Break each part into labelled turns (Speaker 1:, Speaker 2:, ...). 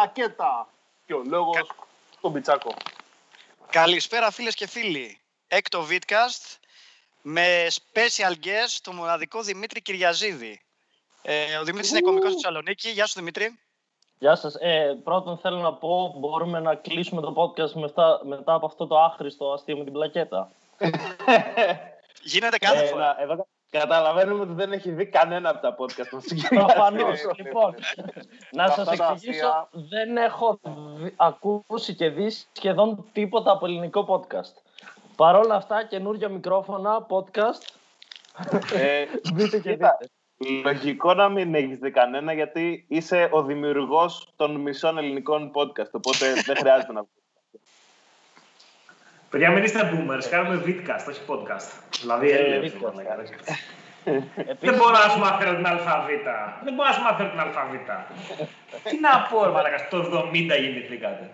Speaker 1: 3, 2, 1, πλακέτα. Και ο λόγος Κα... στον Πιτσάκο.
Speaker 2: Καλησπέρα φίλες και φίλοι. Έκτο Vidcast με special guest το μοναδικό Δημήτρη Κυριαζίδη. Ε, ο Δημήτρης είναι κομικός στη Θεσσαλονίκη. Γεια σου Δημήτρη.
Speaker 3: Γεια σας. Ε, πρώτον θέλω να πω, μπορούμε να κλείσουμε το podcast μετά, μετά από αυτό το άχρηστο αστείο με την πλακέτα;
Speaker 2: Γίνεται κάθε ε, φορά.
Speaker 1: Εδώ καταλαβαίνουμε ότι δεν έχει δει κανένα από τα podcast μας.
Speaker 3: Προφανώς. λοιπόν, να σας εξηγήσω, δεν έχω ακούσει και δει σχεδόν τίποτα από ελληνικό podcast. Παρ' όλα αυτά, καινούργια μικρόφωνα, podcast.
Speaker 1: Ε, δείτε και δείτε. Λογικό να μην έχεις δει κανένα γιατί είσαι ο δημιουργός των μισών ελληνικών podcast. Οπότε δεν χρειάζεται να βγεις.
Speaker 4: Παιδιά, μην είστε boomers. Κάνουμε vidcast, όχι podcast. Δηλαδή, ε, δεν μπορώ να σου μάθω την αλφαβήτα. Δεν μπορώ να σου μάθω την αλφαβήτα. Τι να πω, ρε Μαλάκα, το 70 γεννηθήκατε.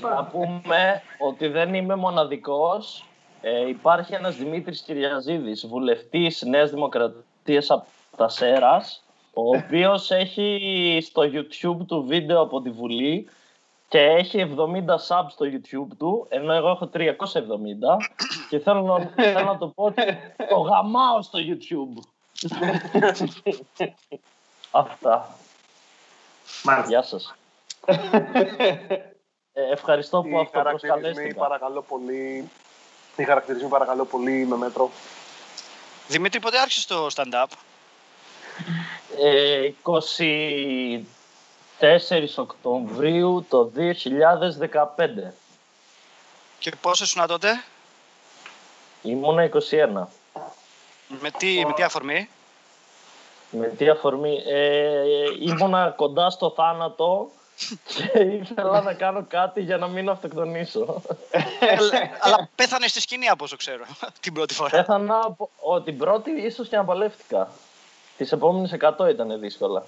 Speaker 3: Να πούμε ότι δεν είμαι μοναδικός. Ε, υπάρχει ένας Δημήτρης Κυριαζίδης, βουλευτής Νέας Δημοκρατίας από τα Σέρας, ο οποίος έχει στο YouTube του βίντεο από τη Βουλή και έχει 70 subs στο YouTube του, ενώ εγώ έχω 370 και θέλω να, θέλω να το πω ότι το γαμάω στο YouTube. Αυτά.
Speaker 4: Μάλιστα.
Speaker 3: Γεια σας. Ε, ευχαριστώ που αυτό προσκαλέστηκα.
Speaker 1: παρακαλώ πολύ. Οι χαρακτηρισμοί παρακαλώ πολύ με μέτρο.
Speaker 2: Δημήτρη, πότε άρχισες το stand-up?
Speaker 3: Ε, 24 Οκτωβρίου το 2015.
Speaker 2: Και πόσο ήσουν τότε;
Speaker 3: Ήμουνα 21.
Speaker 2: Με τι, με τι αφορμή;
Speaker 3: Με τι αφορμή; Ε, ήμουνα κοντά στο θάνατο και ήθελα να κάνω κάτι για να μην αυτοκτονήσω.
Speaker 2: Αλλά πέθανε στη σκηνή από όσο ξέρω την πρώτη φορά.
Speaker 3: Πέθανα, ο, την πρώτη ίσως και να παλεύτηκα. Τις επόμενες 100 ήταν δύσκολα.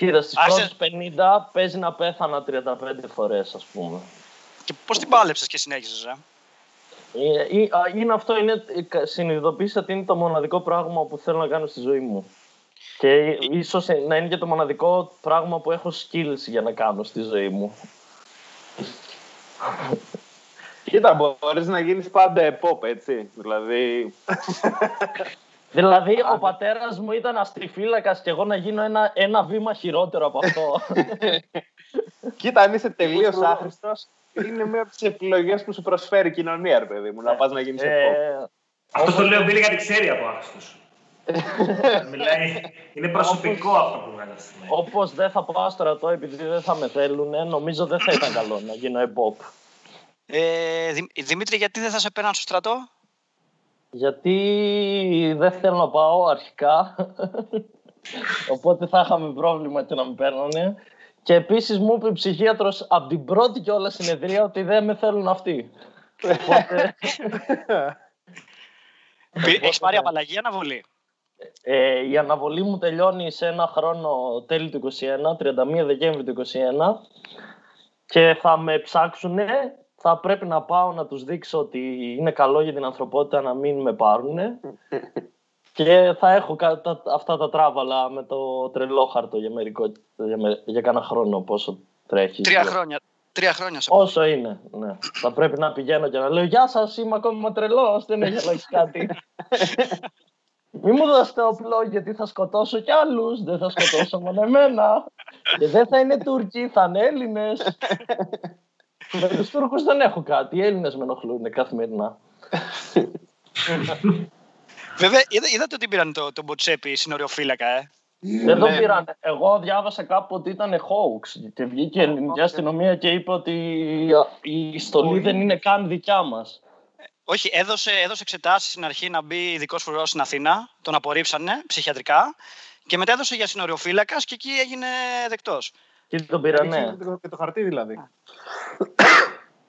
Speaker 3: Κοίτα, στις Άρχισε... πρώτες 50 παίζει να πέθανα 35 φορές, ας πούμε.
Speaker 2: Και πώς την πάλεψες και συνέχισες, ε;
Speaker 3: ε, ε είναι αυτό, είναι, συνειδητοποίησα ότι είναι το μοναδικό πράγμα που θέλω να κάνω στη ζωή μου. Και ίσως να είναι και το μοναδικό πράγμα που έχω skills για να κάνω στη ζωή μου.
Speaker 1: Κοίτα, μπορείς να γίνεις πάντα pop, έτσι. Δηλαδή...
Speaker 3: Δηλαδή, ο πατέρας μου ήταν αστριφύλακας και εγώ να γίνω ένα, ένα βήμα χειρότερο από αυτό.
Speaker 1: Κοίτα, αν είσαι τελείως άχρηστος, είναι μία από τις επιλογές που σου προσφέρει η κοινωνία, ρε παιδί μου, να πας να γίνεις ε,
Speaker 4: Αυτό το λέω Μπίλι γιατί ξέρει από άχρηστος. Μιλάει, είναι προσωπικό αυτό που βγάζει.
Speaker 3: Όπως δεν θα πάω στρατό επειδή δεν θα με θέλουν, νομίζω δεν θα ήταν καλό να γίνω εμπόπ.
Speaker 2: Ε, Δημήτρη, γιατί δεν θα σε πέραν στο στρατό;
Speaker 3: Γιατί δεν θέλω να πάω αρχικά. Οπότε θα είχαμε πρόβλημα και να με παίρνανε. Και επίσης μου είπε η ψυχίατρος από την πρώτη και όλα συνεδρία ότι δεν με θέλουν αυτοί. Οπότε...
Speaker 2: Έχεις πάρει απαλλαγή αναβολή;
Speaker 3: Ε, η αναβολή μου τελειώνει σε ένα χρόνο τέλη του 21, 31 Δεκέμβρη του 21 και θα με ψάξουνε θα πρέπει να πάω να τους δείξω ότι είναι καλό για την ανθρωπότητα να μην με πάρουν και θα έχω αυτά τα τράβαλα με το τρελόχαρτο για, μερικό, για, για κάνα χρόνο πόσο τρέχει.
Speaker 2: Τρία χρόνια. Τρία χρόνια σε
Speaker 3: Όσο είναι, ναι. θα πρέπει να πηγαίνω και να λέω «Γεια σας, είμαι ακόμα τρελός, δεν έχει αλλάξει κάτι». Μην μου δώσετε όπλο γιατί θα σκοτώσω κι άλλους, δεν θα σκοτώσω μόνο εμένα. Και δεν θα είναι Τούρκοι, θα είναι Έλληνες. Με τους Τούρκους δεν έχω κάτι. Οι Έλληνες με ενοχλούν καθημερινά.
Speaker 2: Βέβαια, είδατε ότι πήραν το, το Μποτσέπι συνοριοφύλακα, ε;
Speaker 3: Δεν το ναι. πήραν. Εγώ διάβασα κάπου ότι ήταν hoax και βγήκε η ελληνική αστυνομία και είπε ότι η στολή δεν είναι καν δικιά μας.
Speaker 2: Όχι, έδωσε, έδωσε εξετάσεις στην αρχή να μπει ειδικός φορέα στην Αθήνα. Τον απορρίψανε ψυχιατρικά. Και μετά έδωσε για συνοριοφύλακας και εκεί έγινε δεκτός.
Speaker 3: Και τον πήρανε.
Speaker 1: Και το χαρτί δηλαδή.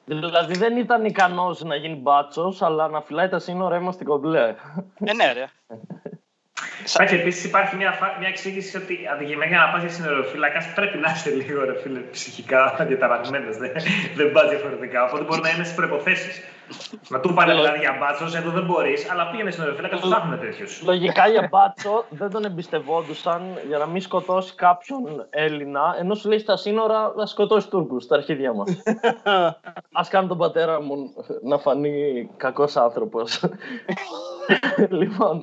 Speaker 3: Δηλαδή δεν ήταν ικανός να γίνει μπάτσος, αλλά να φυλάει τα σύνορα είμαστε κομπλέ.
Speaker 2: Ε, ναι, ρε.
Speaker 4: Εντάξει, επίσης υπάρχει μια, μια εξήγηση ότι αντικειμενικά να πας για συνοριοφύλακα πρέπει να είσαι λίγο ρε φίλε, ψυχικά διαταραγμένος. δεν δεν πας διαφορετικά. Οπότε μπορεί να είναι στις προποθέσει. Να του πάνε δηλαδή για μπάτσος, εδώ δεν μπορείς, αλλά πήγαινε στην Ορεφίλακα, του ψάχνουν τέτοιους.
Speaker 3: Λογικά για μπάτσο δεν τον εμπιστευόντουσαν για να μην σκοτώσει κάποιον Έλληνα, ενώ σου λέει στα σύνορα να σκοτώσει Τούρκους στα αρχίδια μας. Α κάνω τον πατέρα μου να φανεί κακός άνθρωπος. λοιπόν,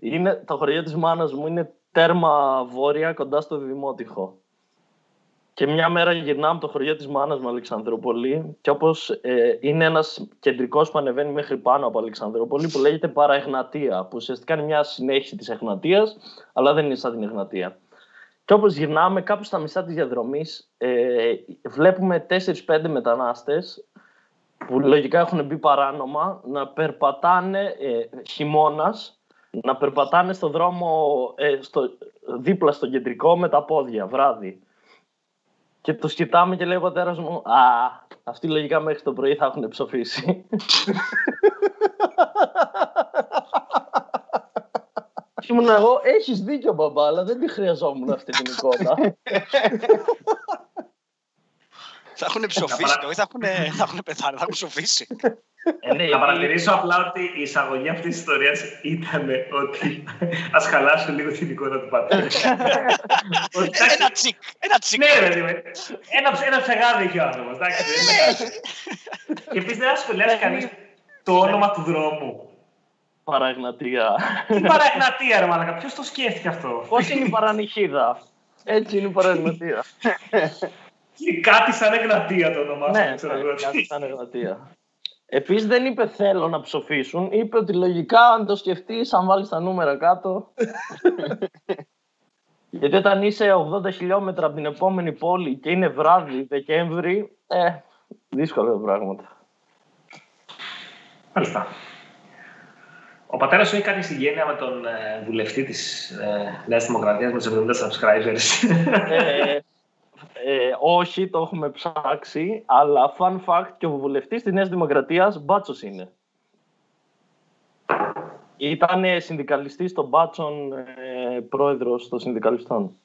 Speaker 3: είναι, το χωριό της μάνας μου είναι τέρμα βόρεια κοντά στο Δημότυχο. Και μια μέρα γυρνάμε το χωριό της μάνας με Αλεξανδρούπολη και όπως ε, είναι ένας κεντρικός που ανεβαίνει μέχρι πάνω από Αλεξανδρούπολη που λέγεται Παραεγνατία, που ουσιαστικά είναι μια συνέχιση της Εγνατίας, αλλά δεν είναι σαν την Εγνατία. Και όπως γυρνάμε κάπου στα μισά της διαδρομής ε, βλέπουμε 4-5 μετανάστες που λογικά έχουν μπει παράνομα να περπατάνε ε, χειμώνας, να περπατάνε στο δρόμο ε, στο, δίπλα στο κεντρικό με τα πόδια βράδυ. Και το κοιτάμε και λέει ο πατέρας μου, Α, αυτοί λογικά μέχρι το πρωί θα έχουν ψοφήσει. και ήμουν εγώ, έχεις δίκιο μπαμπά, αλλά δεν τη χρειαζόμουν αυτή την εικόνα.
Speaker 2: θα έχουν ψοφήσει και όχι θα έχουν, θα έχουν πεθάνει, θα έχουν ψοφήσει.
Speaker 4: Ε, ναι, να παρατηρήσω απλά ότι η εισαγωγή αυτής της ιστορίας ήταν ότι ας χαλάσω λίγο την εικόνα του πατέρα.
Speaker 2: ένα τσικ. Ένα τσικ.
Speaker 4: Ναι, ρε, ένα, ένα ψεγάδι είχε ο άνθρωπος. και επίσης δεν σχολιάσει κανείς το όνομα του δρόμου.
Speaker 3: Παραγνατία.
Speaker 4: Τι παραγνατία, ρε Μαλάκα, ποιος το σκέφτηκε αυτό;
Speaker 3: Πώ είναι η παρανυχίδα. Έτσι είναι η παραγνατία.
Speaker 4: κάτι σαν εγνατία το όνομα
Speaker 3: ναι, ναι, κάτι σαν εγνατία. Επίσης δεν είπε θέλω να ψοφήσουν. Είπε ότι λογικά αν το σκεφτείς, αν βάλεις τα νούμερα κάτω. Γιατί όταν είσαι 80 χιλιόμετρα από την επόμενη πόλη και είναι βράδυ Δεκέμβρη, ε, δύσκολα πράγματα.
Speaker 4: Μάλιστα. Ο πατέρας σου έχει κάνει συγγένεια με τον ε, βουλευτή της ε, Νέας Δημοκρατίας με τους 70 subscribers.
Speaker 3: Ε, ε, όχι, το έχουμε ψάξει, αλλά fun fact και ο βουλευτής της Νέας Δημοκρατίας μπάτσος είναι. Ήταν συνδικαλιστής των μπάτσων ε, πρόεδρος των συνδικαλιστών.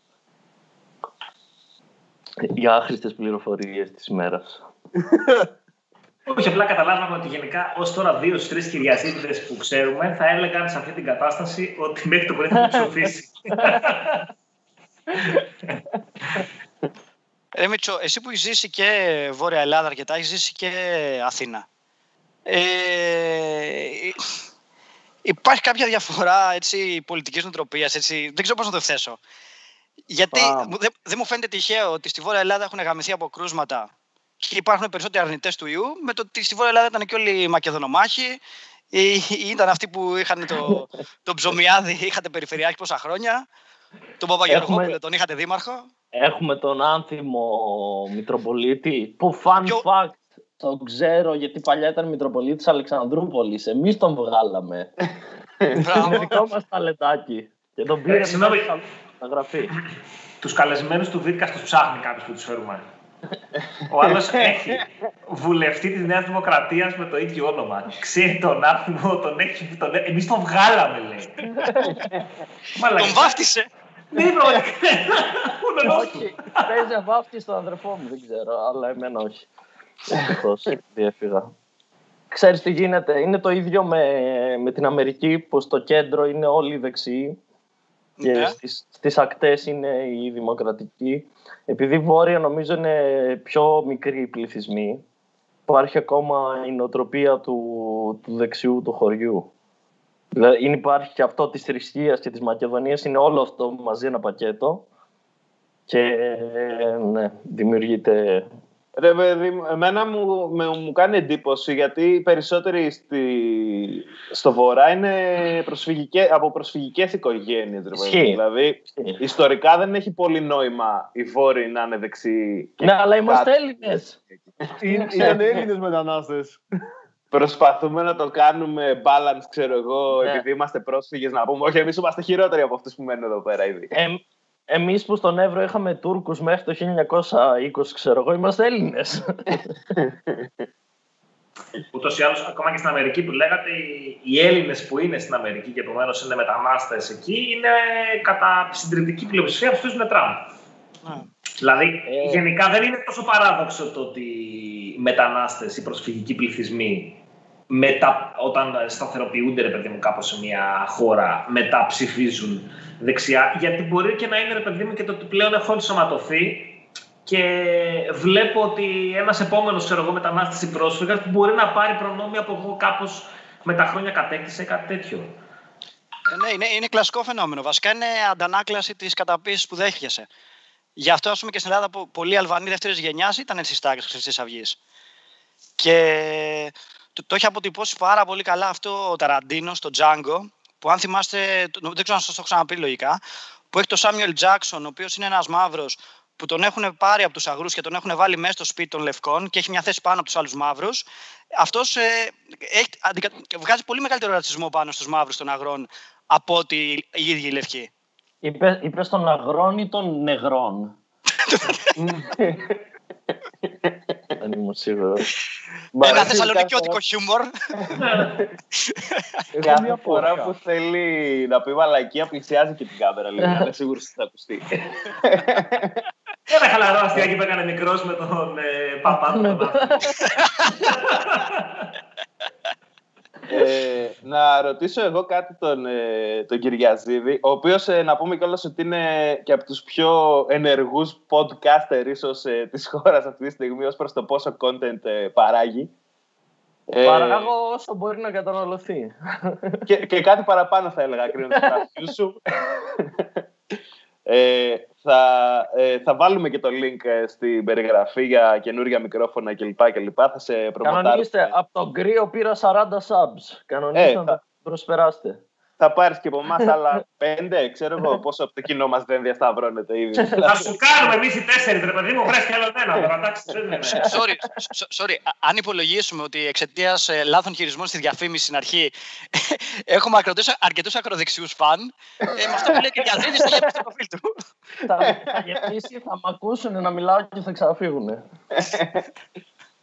Speaker 3: Για άχρηστες πληροφορίες της ημέρας.
Speaker 4: Όχι, απλά καταλάβαμε ότι γενικά ως τώρα δύο τρεις κυριαζίδε που ξέρουμε θα έλεγαν σε αυτή την κατάσταση ότι μέχρι το πρωί θα ψοφήσει.
Speaker 2: Ε, Μίτσο, εσύ που έχεις ζήσει και Βόρεια Ελλάδα αρκετά, έχεις ζήσει και Αθήνα. Ε, υπάρχει κάποια διαφορά έτσι, πολιτικής νοοτροπίας, έτσι, δεν ξέρω πώς να το θέσω. Γιατί δεν, δεν μου φαίνεται τυχαίο ότι στη Βόρεια Ελλάδα έχουν γαμηθεί από κρούσματα και υπάρχουν περισσότεροι αρνητές του ιού, με το ότι στη Βόρεια Ελλάδα ήταν και όλοι οι Μακεδονομάχοι, ή, ήταν αυτοί που είχαν το, το ψωμιάδι, είχατε περιφερειάρχη πόσα χρόνια, τον Παπαγιαρχόπουλο Έχουμε... τον είχατε δήμαρχο.
Speaker 3: Έχουμε τον άνθιμο Μητροπολίτη που fun fact το ξέρω γιατί παλιά ήταν Μητροπολίτης Αλεξανδρούπολης. Εμείς τον βγάλαμε. Είναι δικό μας ταλετάκι. Και τον πήρε να γραφεί.
Speaker 4: Τους καλεσμένους του Βίτκα τους ψάχνει κάποιος που τους φέρουμε. Ο άλλος έχει βουλευτή της Νέας Δημοκρατίας με το ίδιο όνομα. Ξέρει τον άνθρωπο, τον έχει. Τον... Εμείς τον βγάλαμε, λέει.
Speaker 2: τον βάφτισε.
Speaker 4: Ναι, πραγματικά.
Speaker 3: Όχι, παίζει αβάφτη στον αδερφό μου, δεν ξέρω, αλλά εμένα όχι. Ευτυχώς διέφυγα. Ξέρεις τι γίνεται, είναι το ίδιο με, με την Αμερική που στο κέντρο είναι όλοι δεξιοί και ναι. στις, στις ακτές είναι οι δημοκρατικοί. Επειδή βόρεια νομίζω είναι πιο μικροί πληθυσμοί, υπάρχει ακόμα η νοοτροπία του, του δεξιού του χωριού. Δηλαδή υπάρχει και αυτό της θρησκείας και της Μακεδονίας, είναι όλο αυτό μαζί ένα πακέτο και ναι, δημιουργείται
Speaker 1: Ρε παιδί, εμένα μου, με, μου κάνει εντύπωση γιατί περισσότεροι στη, στο βορρά είναι προσφυγικές, από προσφυγικές οικογένειες. Ρε, δηλαδή, ιστορικά δεν έχει πολύ νόημα οι βόρειοι να είναι δεξιοί.
Speaker 3: Ναι, αλλά είμαστε Έλληνες.
Speaker 1: Είναι Έλληνες μετανάστες. Προσπαθούμε να το κάνουμε balance, ξέρω εγώ, ναι. επειδή είμαστε πρόσφυγες, να πούμε. Όχι, εμείς είμαστε χειρότεροι από αυτούς που μένουν εδώ πέρα ήδη.
Speaker 3: Ε, εμείς που στον Εύρο είχαμε Τούρκους μέχρι το 1920, ξέρω εγώ, είμαστε Έλληνες.
Speaker 4: Ούτως ή άλλως, ακόμα και στην Αμερική που λέγατε, οι Έλληνες που είναι στην Αμερική και επομένως είναι μετανάστες εκεί, είναι κατά συντριπτική πλειοψηφία αυτού με Τραμπ. Ναι. Δηλαδή, ε... γενικά δεν είναι τόσο παράδοξο το ότι οι μετανάστες, οι προσφυγικοί πληθυσμοί μετα, όταν σταθεροποιούνται ρε παιδί μου κάπως σε μια χώρα μετά ψηφίζουν δεξιά γιατί μπορεί και να είναι ρε παιδί μου και το ότι πλέον έχω ενσωματωθεί και βλέπω ότι ένας επόμενος ξέρω εγώ μετανάστης ή πρόσφυγας μπορεί να πάρει προνόμια από εγώ κάπως με τα χρόνια κατέκτησε κάτι τέτοιο.
Speaker 2: Ε, ναι, είναι, είναι κλασικό φαινόμενο. Βασικά είναι αντανάκλαση της καταπίεσης που δέχεσαι. Γι' αυτό, ας πούμε, και στην Ελλάδα, πολλοί Αλβανοί δεύτερης γενιάς ήταν στι τάξει της Χρυσή Αυγής. Και το, το έχει αποτυπώσει πάρα πολύ καλά αυτό ο Ταραντίνο στο Django, που αν θυμάστε, δεν ξέρω αν σας το ξαναπεί λογικά, που έχει το Σάμιουελ Τζάξον, ο οποίος είναι ένας μαύρος που τον έχουν πάρει από τους αγρούς και τον έχουν βάλει μέσα στο σπίτι των λευκών και έχει μια θέση πάνω από τους άλλους μαύρους. Αυτός ε, βγάζει πολύ μεγαλύτερο ρατσισμό πάνω στους μαύρους των αγρών από ότι οι ίδιοι οι λευκοί.
Speaker 3: Είπες, είπες των αγρών ή των νεγρών. Δεν ήμουν σίγουρος.
Speaker 2: Ένα θεσσαλονικιώτικο χιούμορ.
Speaker 1: Κάθε φορά που θέλει να πει μαλακία πλησιάζει και την κάμερα λίγο. Δεν σίγουρο ότι θα ακουστεί.
Speaker 4: Ένα χαλαρό αστιάκι που έκανε μικρός με τον ε, παπά του.
Speaker 1: Ε, να ρωτήσω εγώ κάτι τον, ε, τον Κυριαζίδη, ο οποίος ε, να πούμε κιόλας ότι είναι και από τους πιο ενεργούς podcaster ίσως ε, της χώρας αυτή τη στιγμή ως προς το πόσο content ε, παράγει.
Speaker 3: Παράγω όσο μπορεί να καταναλωθεί.
Speaker 1: Και, και κάτι παραπάνω θα έλεγα, κρίνοντας τα σου. Ε, θα, ε, θα βάλουμε και το link ε, στην περιγραφή για καινούργια μικρόφωνα κλπ. Θα σε προμοτάρουμε.
Speaker 3: Κανονίστε, από τον κρύο πήρα 40 subs. Κανονίστε να το προσπεράστε
Speaker 1: θα πάρεις και από εμάς άλλα πέντε. Ξέρω εγώ πόσο από το κοινό μας δεν διασταυρώνεται ήδη.
Speaker 4: Θα σου κάνουμε εμείς οι τέσσερις, ρε παιδί μου, βρες και άλλο ένα.
Speaker 2: Sorry, sorry. Αν υπολογίσουμε ότι εξαιτίας ε, λάθων χειρισμών στη διαφήμιση στην αρχή έχουμε αρκετούς ακροδεξιούς φαν, ε, με αυτό που λέει και διαδίδει θα γεμίσει το προφίλ του.
Speaker 3: Θα γεμίσει, θα μ' ακούσουν να μιλάω και θα ξαναφύγουν.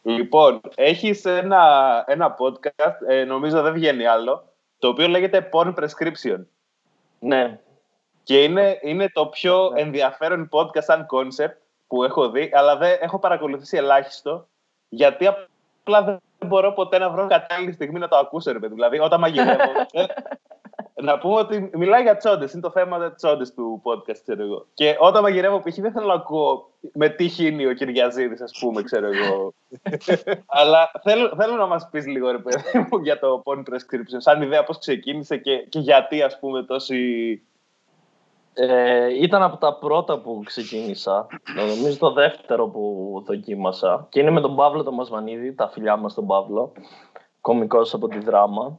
Speaker 1: Λοιπόν, έχεις ένα, ένα podcast, ε, νομίζω δεν βγαίνει άλλο, το οποίο λέγεται Porn Prescription.
Speaker 3: Ναι.
Speaker 1: Και είναι, είναι το πιο ναι. ενδιαφέρον podcast σαν concept που έχω δει, αλλά δεν έχω παρακολουθήσει ελάχιστο, γιατί απλά δεν μπορώ ποτέ να βρω κατάλληλη στιγμή να το ακούσω, ρε παιδί. Δηλαδή, όταν μαγειρεύω, να πούμε ότι μιλάει για τσόντες. Είναι το θέμα της τσόντες του podcast, ξέρω εγώ. Και όταν μαγειρεύω π.χ. δεν θέλω να ακούω με τι χύνει ο Κυριαζίδης, ας πούμε, ξέρω εγώ. Αλλά θέλω, θέλω να μας πεις λίγο, ρε παιδί μου, για το porn prescription. Σαν ιδέα πώς ξεκίνησε και, και γιατί, ας πούμε, τόση.
Speaker 3: Ε, ήταν από τα πρώτα που ξεκίνησα. Νομίζω το δεύτερο που δοκίμασα. Και είναι με τον Παύλο τον Μασβανίδη, τα φιλιά μας τον Παύλο. Κομικός από τη δράμα.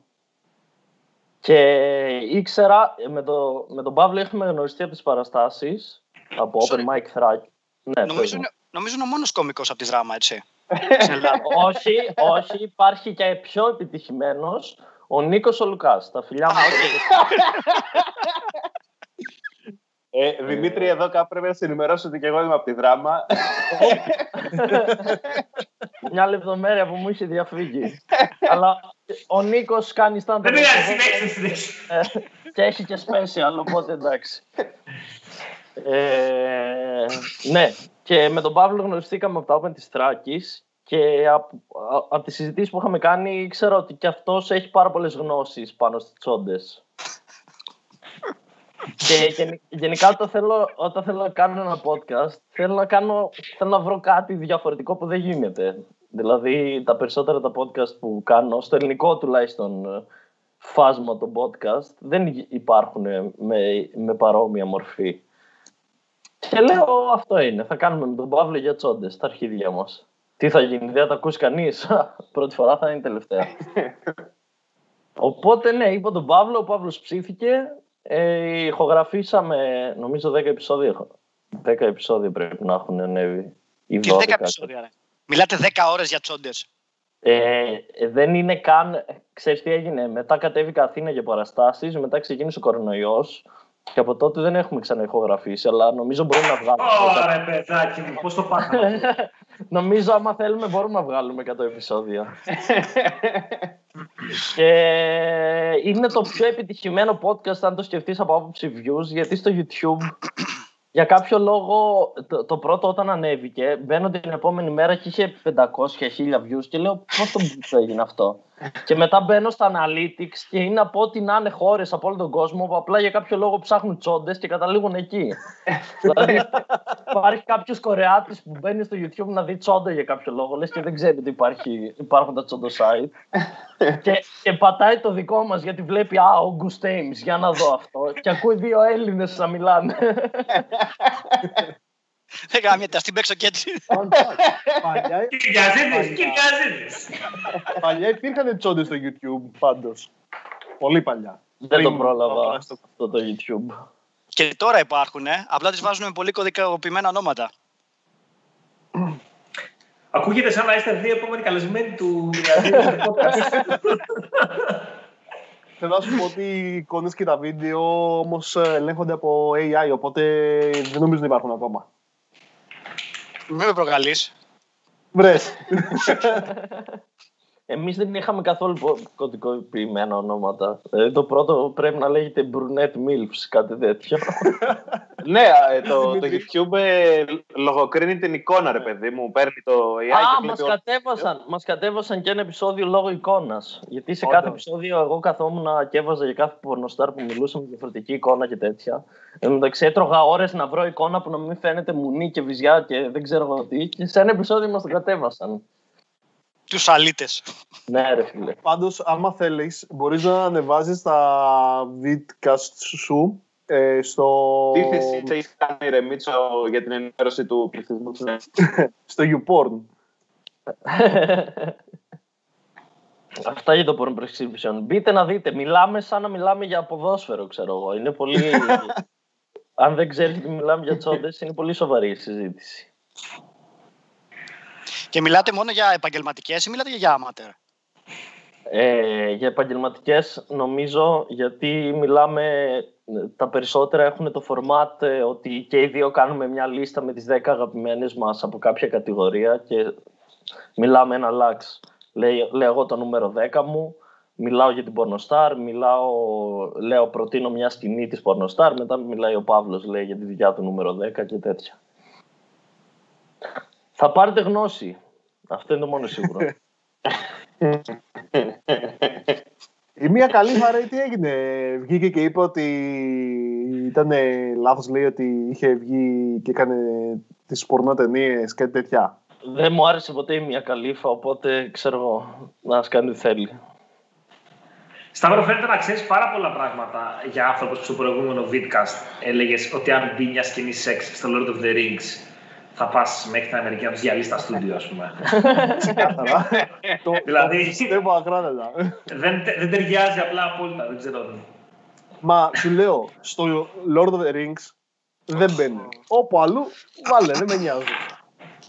Speaker 3: Και ήξερα, με, το, με τον Παύλο έχουμε γνωριστεί από τις παραστάσεις, από Open Mic Thrack.
Speaker 2: Ναι, νομίζω, είναι, νομίζω είναι ο μόνος κόμικος από τη δράμα, έτσι.
Speaker 3: όχι, όχι, υπάρχει και πιο επιτυχημένος, ο Νίκος ο Λουκάς. Τα φιλιά μου.
Speaker 1: Ε, Δημήτρη, εδώ κάπου πρέπει να σε ενημερώσω ότι και εγώ είμαι από τη δράμα.
Speaker 3: Μια λεπτομέρεια που μου είχε διαφύγει. Αλλά ο Νίκος κάνει stand
Speaker 4: Δεν πειράζει, συνέχισε, συνέχισε.
Speaker 3: Και έχει και special, οπότε εντάξει. Ε, ναι, και με τον Παύλο γνωριστήκαμε από τα Open της Τράκης και από, από τις συζητήσεις που είχαμε κάνει ήξερα ότι και αυτός έχει πάρα πολλές γνώσεις πάνω στις τσόντες. Και γενικά όταν θέλω, όταν θέλω να κάνω ένα podcast, θέλω να, κάνω, θέλω να βρω κάτι διαφορετικό που δεν γίνεται. Δηλαδή τα περισσότερα τα podcast που κάνω, στο ελληνικό τουλάχιστον φάσμα των podcast, δεν υπάρχουν με, με παρόμοια μορφή. Και λέω αυτό είναι, θα κάνουμε με τον Παύλο για τσόντε στα αρχίδια μας. Τι θα γίνει, δεν θα τα ακούσει κανείς; Πρώτη φορά θα είναι τελευταία. Οπότε ναι, είπα τον Παύλο, ο Παύλος ψήθηκε, ε, ηχογραφήσαμε, νομίζω 10 επεισόδια. 10 επεισόδια πρέπει να έχουν ανέβει.
Speaker 2: Τι 10 επεισόδια, ρε. Μιλάτε 10 ώρες για τσόντες.
Speaker 3: Ε, δεν είναι καν. Ξέρεις τι έγινε. Μετά κατέβηκα Αθήνα για παραστάσεις. Μετά ξεκίνησε ο κορονοϊός. Και από τότε δεν έχουμε ξαναηχογραφήσει, αλλά νομίζω μπορούμε να βγάλουμε.
Speaker 4: Ωραία, παιδάκι μου, πώς το πάμε.
Speaker 3: νομίζω, άμα θέλουμε, μπορούμε να βγάλουμε 100 επεισόδια. και είναι το πιο επιτυχημένο podcast, αν το σκεφτείς από άποψη views, γιατί στο YouTube για κάποιο λόγο το, το, πρώτο όταν ανέβηκε, μπαίνω την επόμενη μέρα και είχε 500 1000 views και λέω πώς το έγινε αυτό. Και μετά μπαίνω στα analytics και είναι από ό,τι να είναι χώρες από όλο τον κόσμο που απλά για κάποιο λόγο ψάχνουν τσόντες και καταλήγουν εκεί. δηλαδή, υπάρχει κάποιος Κορεάτης που μπαίνει στο YouTube να δει τσόντα για κάποιο λόγο, λες και δεν ξέρει ότι υπάρχει, υπάρχουν τα τσόντο site. και, και πατάει το δικό μας γιατί βλέπει Α, ο Γκου για να δω αυτό. και ακούει δύο Έλληνες να μιλάνε.
Speaker 2: Δεν κάνει τα στην παίξω και έτσι.
Speaker 4: Κυριαζίδης,
Speaker 5: Παλιά υπήρχαν τσόντες στο YouTube πάντως. Πολύ παλιά.
Speaker 3: Δεν το πρόλαβα αυτό το YouTube.
Speaker 2: Και τώρα υπάρχουν, ε. απλά τις βάζουν με πολύ κωδικοποιημένα ονόματα.
Speaker 4: Ακούγεται σαν να είστε δύο επόμενοι καλεσμένοι του
Speaker 5: Θέλω να σου πω ότι οι εικόνες και τα βίντεο όμως ελέγχονται από AI, οπότε δεν νομίζω να υπάρχουν ακόμα.
Speaker 2: Μην με προκαλείς.
Speaker 5: Βρες.
Speaker 3: Εμείς δεν είχαμε καθόλου κωδικοποιημένα ονόματα. Ε, το πρώτο πρέπει να λέγεται Brunette Milfs, κάτι τέτοιο.
Speaker 5: ναι, ε, το, το YouTube ε, λογοκρίνει την εικόνα, ρε παιδί μου. Παίρνει το AI
Speaker 3: Α, και μας, κατέβασαν, μας κατέβασαν και ένα επεισόδιο λόγω εικόνας. Γιατί σε κάθε επεισόδιο εγώ καθόμουν και έβαζα για κάθε πορνοστάρ που μιλούσε με διαφορετική εικόνα και τέτοια. Εν τω μεταξύ έτρωγα ώρες να βρω εικόνα που να μην φαίνεται μουνί και βυζιά και δεν ξέρω τι. Και σε ένα επεισόδιο μας το κατέβασαν.
Speaker 2: Τους αλήτες.
Speaker 3: Ναι, ρε φίλε.
Speaker 5: Πάντως, άμα θέλεις, μπορείς να ανεβάζεις τα vidcast σου ε, στο.
Speaker 1: Τι θέση έχει κάνει ρε Μίτσο για την ενημέρωση του πληθυσμού
Speaker 5: στο YouPorn.
Speaker 3: Αυτά για το porn prescription. Μπείτε να δείτε. Μιλάμε σαν να μιλάμε για ποδόσφαιρο, ξέρω εγώ. Είναι πολύ. Αν δεν ξέρεις τι μιλάμε για τσόντες, είναι πολύ σοβαρή η συζήτηση.
Speaker 2: Και μιλάτε μόνο για επαγγελματικές ή μιλάτε για amateur;
Speaker 3: Ε, για επαγγελματικές νομίζω γιατί μιλάμε τα περισσότερα έχουν το format ε, ότι και οι δύο κάνουμε μια λίστα με τις 10 αγαπημένες μας από κάποια κατηγορία και μιλάμε ένα λάξ. Λέω, εγώ το νούμερο 10 μου, μιλάω για την πορνοστάρ, μιλάω, λέω προτείνω μια σκηνή της πορνοστάρ, μετά μιλάει ο Παύλος λέει για τη δουλειά του νούμερο 10 και τέτοια. Θα πάρετε γνώση. Αυτό είναι το μόνο σίγουρο.
Speaker 5: Η μία καλή βαρέ τι έγινε; Βγήκε και είπε ότι ήταν λάθος λέει ότι είχε βγει και έκανε τις πορνό ταινίες και τέτοια.
Speaker 3: Δεν μου άρεσε ποτέ η μία καλύφα, οπότε ξέρω εγώ να κάνει τι θέλει.
Speaker 4: Σταύρο, φαίνεται να ξέρεις πάρα πολλά πράγματα για άνθρωπος που στο προηγούμενο vidcast έλεγες ότι αν μπει μια σκηνή σεξ στο Lord of the Rings θα πας μέχρι την Αμερική να τους διαλύσεις τα στούντιο, ας πούμε. δηλαδή. δεν, δεν ταιριάζει απλά απόλυτα, δεν ξέρω.
Speaker 5: Μα σου λέω, στο Lord of the Rings δεν μπαίνει. Όπου αλλού, βάλε, δεν με νοιάζει.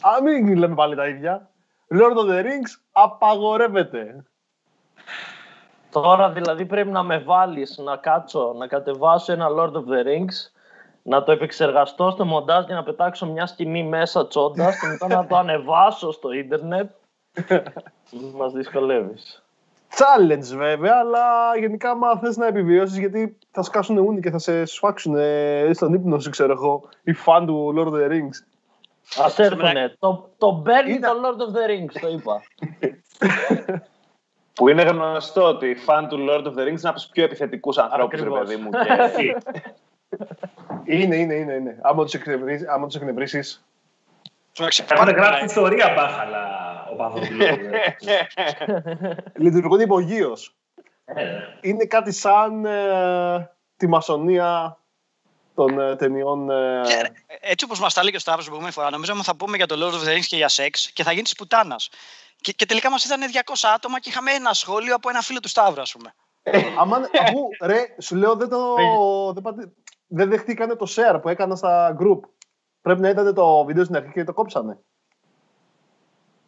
Speaker 5: Α, μην λέμε πάλι τα ίδια. Lord of the Rings απαγορεύεται.
Speaker 3: Τώρα δηλαδή πρέπει να με βάλεις να κάτσω, να κατεβάσω ένα Lord of the Rings να το επεξεργαστώ στο μοντάζ και να πετάξω μια σκηνή μέσα τσόντας και μετά να το ανεβάσω στο ίντερνετ. Μας δυσκολεύεις.
Speaker 5: Challenge βέβαια, αλλά γενικά άμα θες να επιβιώσεις, γιατί θα σκάσουν ούνι και θα σε σφάξουν στον ύπνο σου, ξέρω εγώ, οι φαν του Lord of the Rings.
Speaker 3: Α έρθουνε. Το, το μπαίνει το Lord of the Rings, το είπα.
Speaker 1: Που είναι γνωστό ότι οι φαν του Lord of the Rings είναι από τους πιο επιθετικούς ανθρώπους, ρε παιδί μου.
Speaker 5: είναι, είναι, είναι. είναι. Άμα τους εκνευρίσει.
Speaker 4: Έχουν γράψει ιστορία μπάχαλα ο Παπαδόπουλος.
Speaker 5: Λειτουργούν υπογείως. Ε. Είναι κάτι σαν ε, τη μασονία των ε, ταινιών. Ε...
Speaker 2: έτσι όπως μας τα λέει και ο Σταύρος την προηγούμενη φορά, νομίζω ότι θα πούμε για το Lord of the Rings και για σεξ και θα γίνει της πουτάνας. Και, και τελικά μας ήταν 200 άτομα και είχαμε ένα σχόλιο από ένα φίλο του Σταύρου, ας πούμε.
Speaker 5: Αμάν, αφού, ρε, σου λέω δεν το. δεν, δεν δεχτήκανε το share που έκανα στα group. Πρέπει να ήταν το βίντεο στην αρχή και το κόψανε.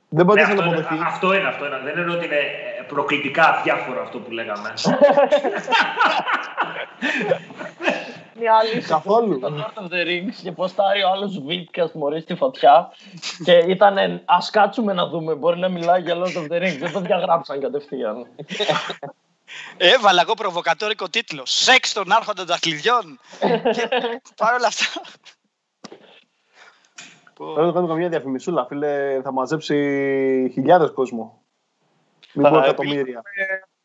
Speaker 5: Δεν μπορεί ναι, να το αποδεχτεί.
Speaker 4: Αυτό είναι, αυτό είναι. Δεν είναι ότι είναι ε, προκλητικά αδιάφορο αυτό που λέγαμε.
Speaker 3: Μια άλλη
Speaker 5: Καθόλου.
Speaker 3: Το Lord of the Rings και ποστάρει ο άλλος βίντεο μωρή στη φωτιά και ήταν ας κάτσουμε να δούμε, μπορεί να μιλάει για Lord of the Rings. Δεν το διαγράψαν κατευθείαν.
Speaker 2: Έβαλα εγώ προβοκατόρικο τίτλο. Σεξ των άρχοντα των δαχτυλιών. Παρ' όλα αυτά.
Speaker 5: Πρέπει να κάνουμε καμία διαφημισούλα, φίλε. Θα μαζέψει χιλιάδες κόσμο.
Speaker 1: θα, εκατομμύρια.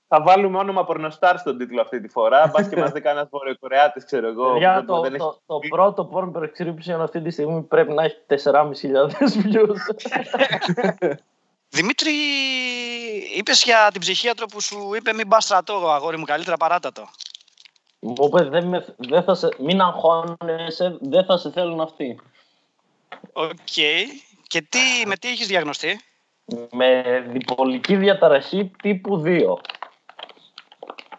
Speaker 1: Θα βάλουμε όνομα πορνοστάρ στον τίτλο αυτή τη φορά. Μπα και μας δει κανένας βορειοκορεάτη, ξέρω εγώ.
Speaker 3: Για το, το, το, το, πρώτο porn prescription αυτή τη στιγμή πρέπει να έχει 4.500 views.
Speaker 2: Δημήτρη, είπες για την ψυχίατρο που σου είπε μην πας στρατό, αγόρι μου, καλύτερα παράτα το.
Speaker 3: Μου είπε δεν, δεν θα σε, μην αγχώνεσαι, δεν θα σε θέλουν αυτοί.
Speaker 2: OK. Okay. Και τι, με τι έχεις διαγνωστεί;
Speaker 3: Με διπολική διαταραχή τύπου 2.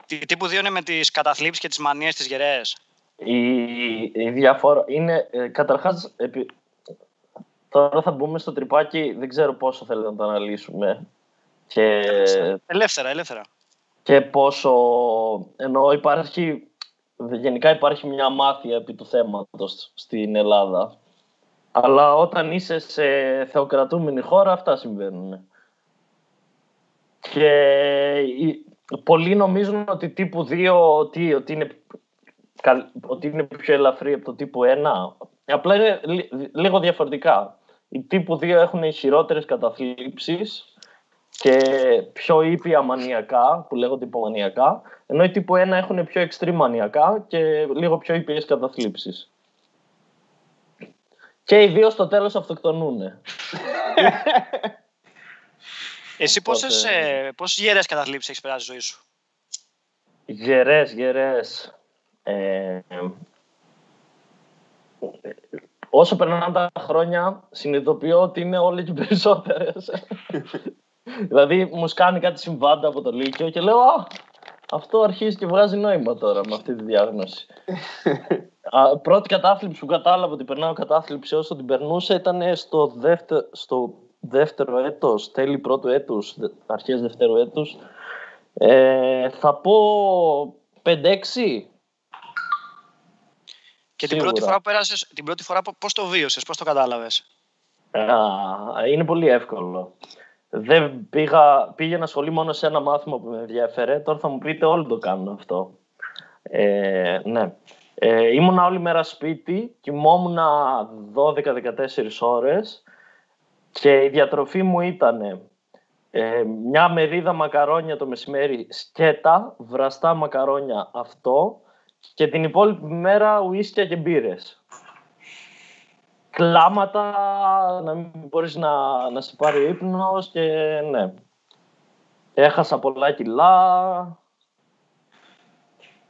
Speaker 2: Τι, τύπου 2 είναι με τις καταθλίψεις και τις μανίες τις γερές.
Speaker 3: Η, η διαφορά είναι, ε, καταρχάς, επί, τώρα θα μπούμε στο τρυπάκι, δεν ξέρω πόσο θέλετε να το αναλύσουμε. Και,
Speaker 2: ελεύθερα, ελεύθερα.
Speaker 3: Και πόσο, ενώ υπάρχει, γενικά υπάρχει μια μάθεια επί του θέματος στην Ελλάδα. Αλλά όταν είσαι σε θεοκρατούμενη χώρα, αυτά συμβαίνουν. Και πολλοί νομίζουν ότι τύπου 2 ότι, ότι, είναι, ότι είναι πιο ελαφρύ από το τύπου 1. Απλά είναι λίγο διαφορετικά. Οι τύπου 2 έχουν ισχυρότερες καταθλίψεις και πιο ήπια μανιακά, που λέγονται υπομανιακά, ενώ οι τύπου 1 έχουν πιο extreme μανιακά και λίγο πιο ήπιες καταθλίψεις. Και οι δύο στο τέλος αυτοκτονούν.
Speaker 2: Εσύ πόσες, ε, πόσες γερές καταθλίψεις έχεις περάσει ζωή σου;
Speaker 3: Γερές, γερές. Ε, όσο περνάνε τα χρόνια, συνειδητοποιώ ότι είναι όλες και περισσότερες. δηλαδή, μου σκάνει κάτι συμβάντα από το Λύκειο και λέω αυτό αρχίζει και βγάζει νόημα τώρα με αυτή τη διάγνωση. Α, πρώτη κατάθλιψη που κατάλαβα ότι περνάω κατάθλιψη όσο την περνούσα ήταν στο δεύτερο, στο δεύτερο έτος, τέλη πρώτου έτους, αρχές δεύτερου έτους. Ε, θα πω 5-6.
Speaker 2: Και την πρώτη φορά που πέρασες, την πρώτη φορά πώς το βίωσες, πώς το κατάλαβες;
Speaker 3: Α, είναι πολύ εύκολο. Δεν πήγα, πήγαινα σχολή μόνο σε ένα μάθημα που με ενδιαφέρε. Τώρα θα μου πείτε όλοι το κάνουν αυτό. Ε, ναι. Ε, ήμουνα όλη μέρα σπίτι, κοιμόμουν 12-14 ώρες και η διατροφή μου ήταν ε, μια μερίδα μακαρόνια το μεσημέρι σκέτα, βραστά μακαρόνια αυτό και την υπόλοιπη μέρα ουίσκια και μπύρες. Κλάματα, να μην μπορείς να, να σε πάρει ύπνος και ναι. Έχασα πολλά κιλά,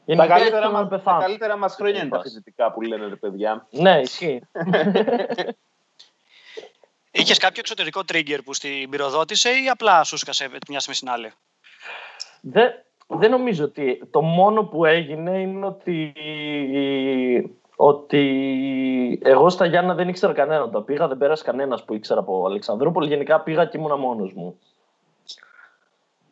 Speaker 1: τα καλύτερα, μας, τα καλύτερα μας χρόνια είναι τα φυσικά που λένε ρε παιδιά.
Speaker 3: Ναι, ισχύει.
Speaker 2: Είχες κάποιο εξωτερικό trigger που στην πυροδότησε ή απλά σου σκάσε μια στιγμή στην άλλη;
Speaker 3: Δεν, δεν νομίζω ότι το μόνο που έγινε είναι ότι, ότι εγώ στα Γιάννα δεν ήξερα κανέναν. Τα πήγα, δεν πέρασε κανένας που ήξερα από Αλεξανδρούπολη. Γενικά πήγα και ήμουνα μόνος μου.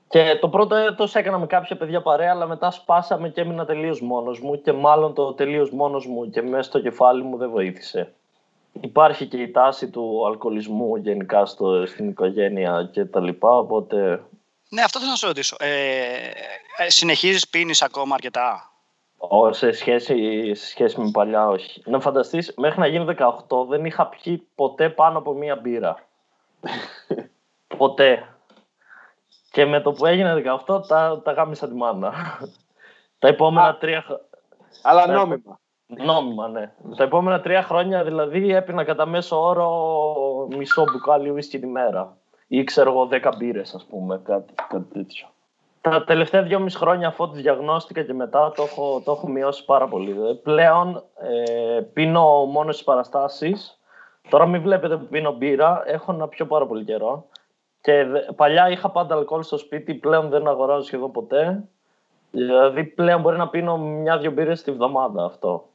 Speaker 3: Και το πρώτο έτος έκανα με κάποια παιδιά παρέα, αλλά μετά σπάσαμε και έμεινα τελείως μόνος μου. Και μάλλον το τελείως μόνος μου και μέσα στο κεφάλι μου δεν βοήθησε. Υπάρχει και η τάση του αλκοολισμού γενικά στο, στην οικογένεια και τα λοιπά, οπότε...
Speaker 2: Ναι, αυτό θέλω να σου ρωτήσω. Ε, ε, συνεχίζεις πίνεις ακόμα αρκετά;
Speaker 3: Ό, σε, σχέση, σε σχέση με παλιά, όχι. Να φανταστείς, μέχρι να γίνω 18 δεν είχα πιει ποτέ πάνω από μία μπύρα. ποτέ. Και με το που έγινε 18 τα, τα γάμισα τη μάνα. τα επόμενα τρία χρόνια.
Speaker 1: Αλλά νόμιμα.
Speaker 3: Νόμιμα, ναι. Τα επόμενα τρία χρόνια δηλαδή έπινα κατά μέσο όρο μισό μπουκάλι ουίσκι τη μέρα. Ή ξέρω εγώ δέκα μπύρες ας πούμε, κάτι, κάτι τέτοιο. Τα τελευταία δυόμιση χρόνια αφού τη διαγνώστηκα και μετά το έχω, το έχω μειώσει πάρα πολύ. Ε, πλέον ε, πίνω μόνος στις παραστάσεις. Τώρα μην βλέπετε που πίνω μπύρα, έχω να πιω πάρα πολύ καιρό. Και παλιά είχα πάντα αλκοόλ στο σπίτι, πλέον δεν αγοράζω σχεδόν ποτέ. Δηλαδή πλέον μπορεί να πίνω μια-δυο μπύρες τη βδομάδα αυτό.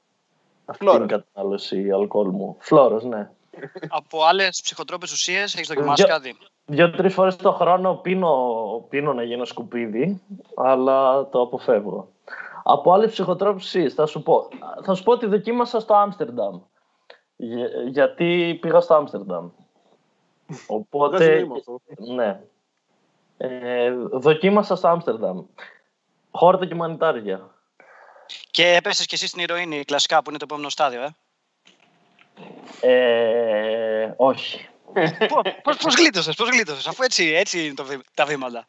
Speaker 3: Αυτή είναι η κατανάλωση αλκοόλ μου. Φλόρος, ναι.
Speaker 2: Από άλλες ψυχοτρόπες ουσίες έχεις δοκιμάσει κάτι;
Speaker 3: Δύο-τρει φορές το χρόνο πίνω, πίνω να γίνω σκουπίδι, αλλά το αποφεύγω. Από άλλε ψυχοτρόπε ουσίε θα σου πω. Θα σου πω ότι δοκίμασα στο Άμστερνταμ. γιατί πήγα στο Άμστερνταμ. Οπότε. ναι. Ε, δοκίμασα στο Άμστερνταμ. Χώρα δοκιμανιτάρια.
Speaker 2: Και έπεσε και εσύ στην ηρωίνη, κλασικά, που είναι το επόμενο στάδιο, ε;
Speaker 3: ε όχι.
Speaker 2: Πώς, πώς γλίτωσες, πώς γλίτωσες, αφού έτσι, έτσι είναι το, τα βήματα.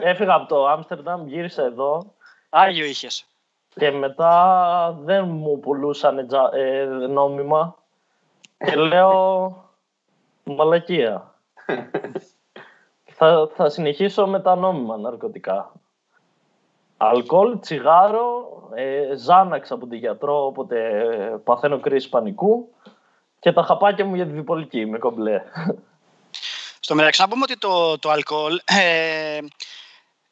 Speaker 3: Έφυγα από το Άμστερνταμ, γύρισα εδώ.
Speaker 2: Άγιο είχες.
Speaker 3: Και μετά δεν μου πουλούσαν ε, νόμιμα. Και λέω μαλακία. θα, θα συνεχίσω με τα νόμιμα ναρκωτικά. Αλκοόλ, τσιγάρο, ε, ζάναξ από τον γιατρό, όποτε παθαίνω κρίση πανικού και τα χαπάκια μου για τη διπολική, με κομπλέ.
Speaker 2: Στο μεταξύ να πούμε ότι το, το αλκοόλ ε,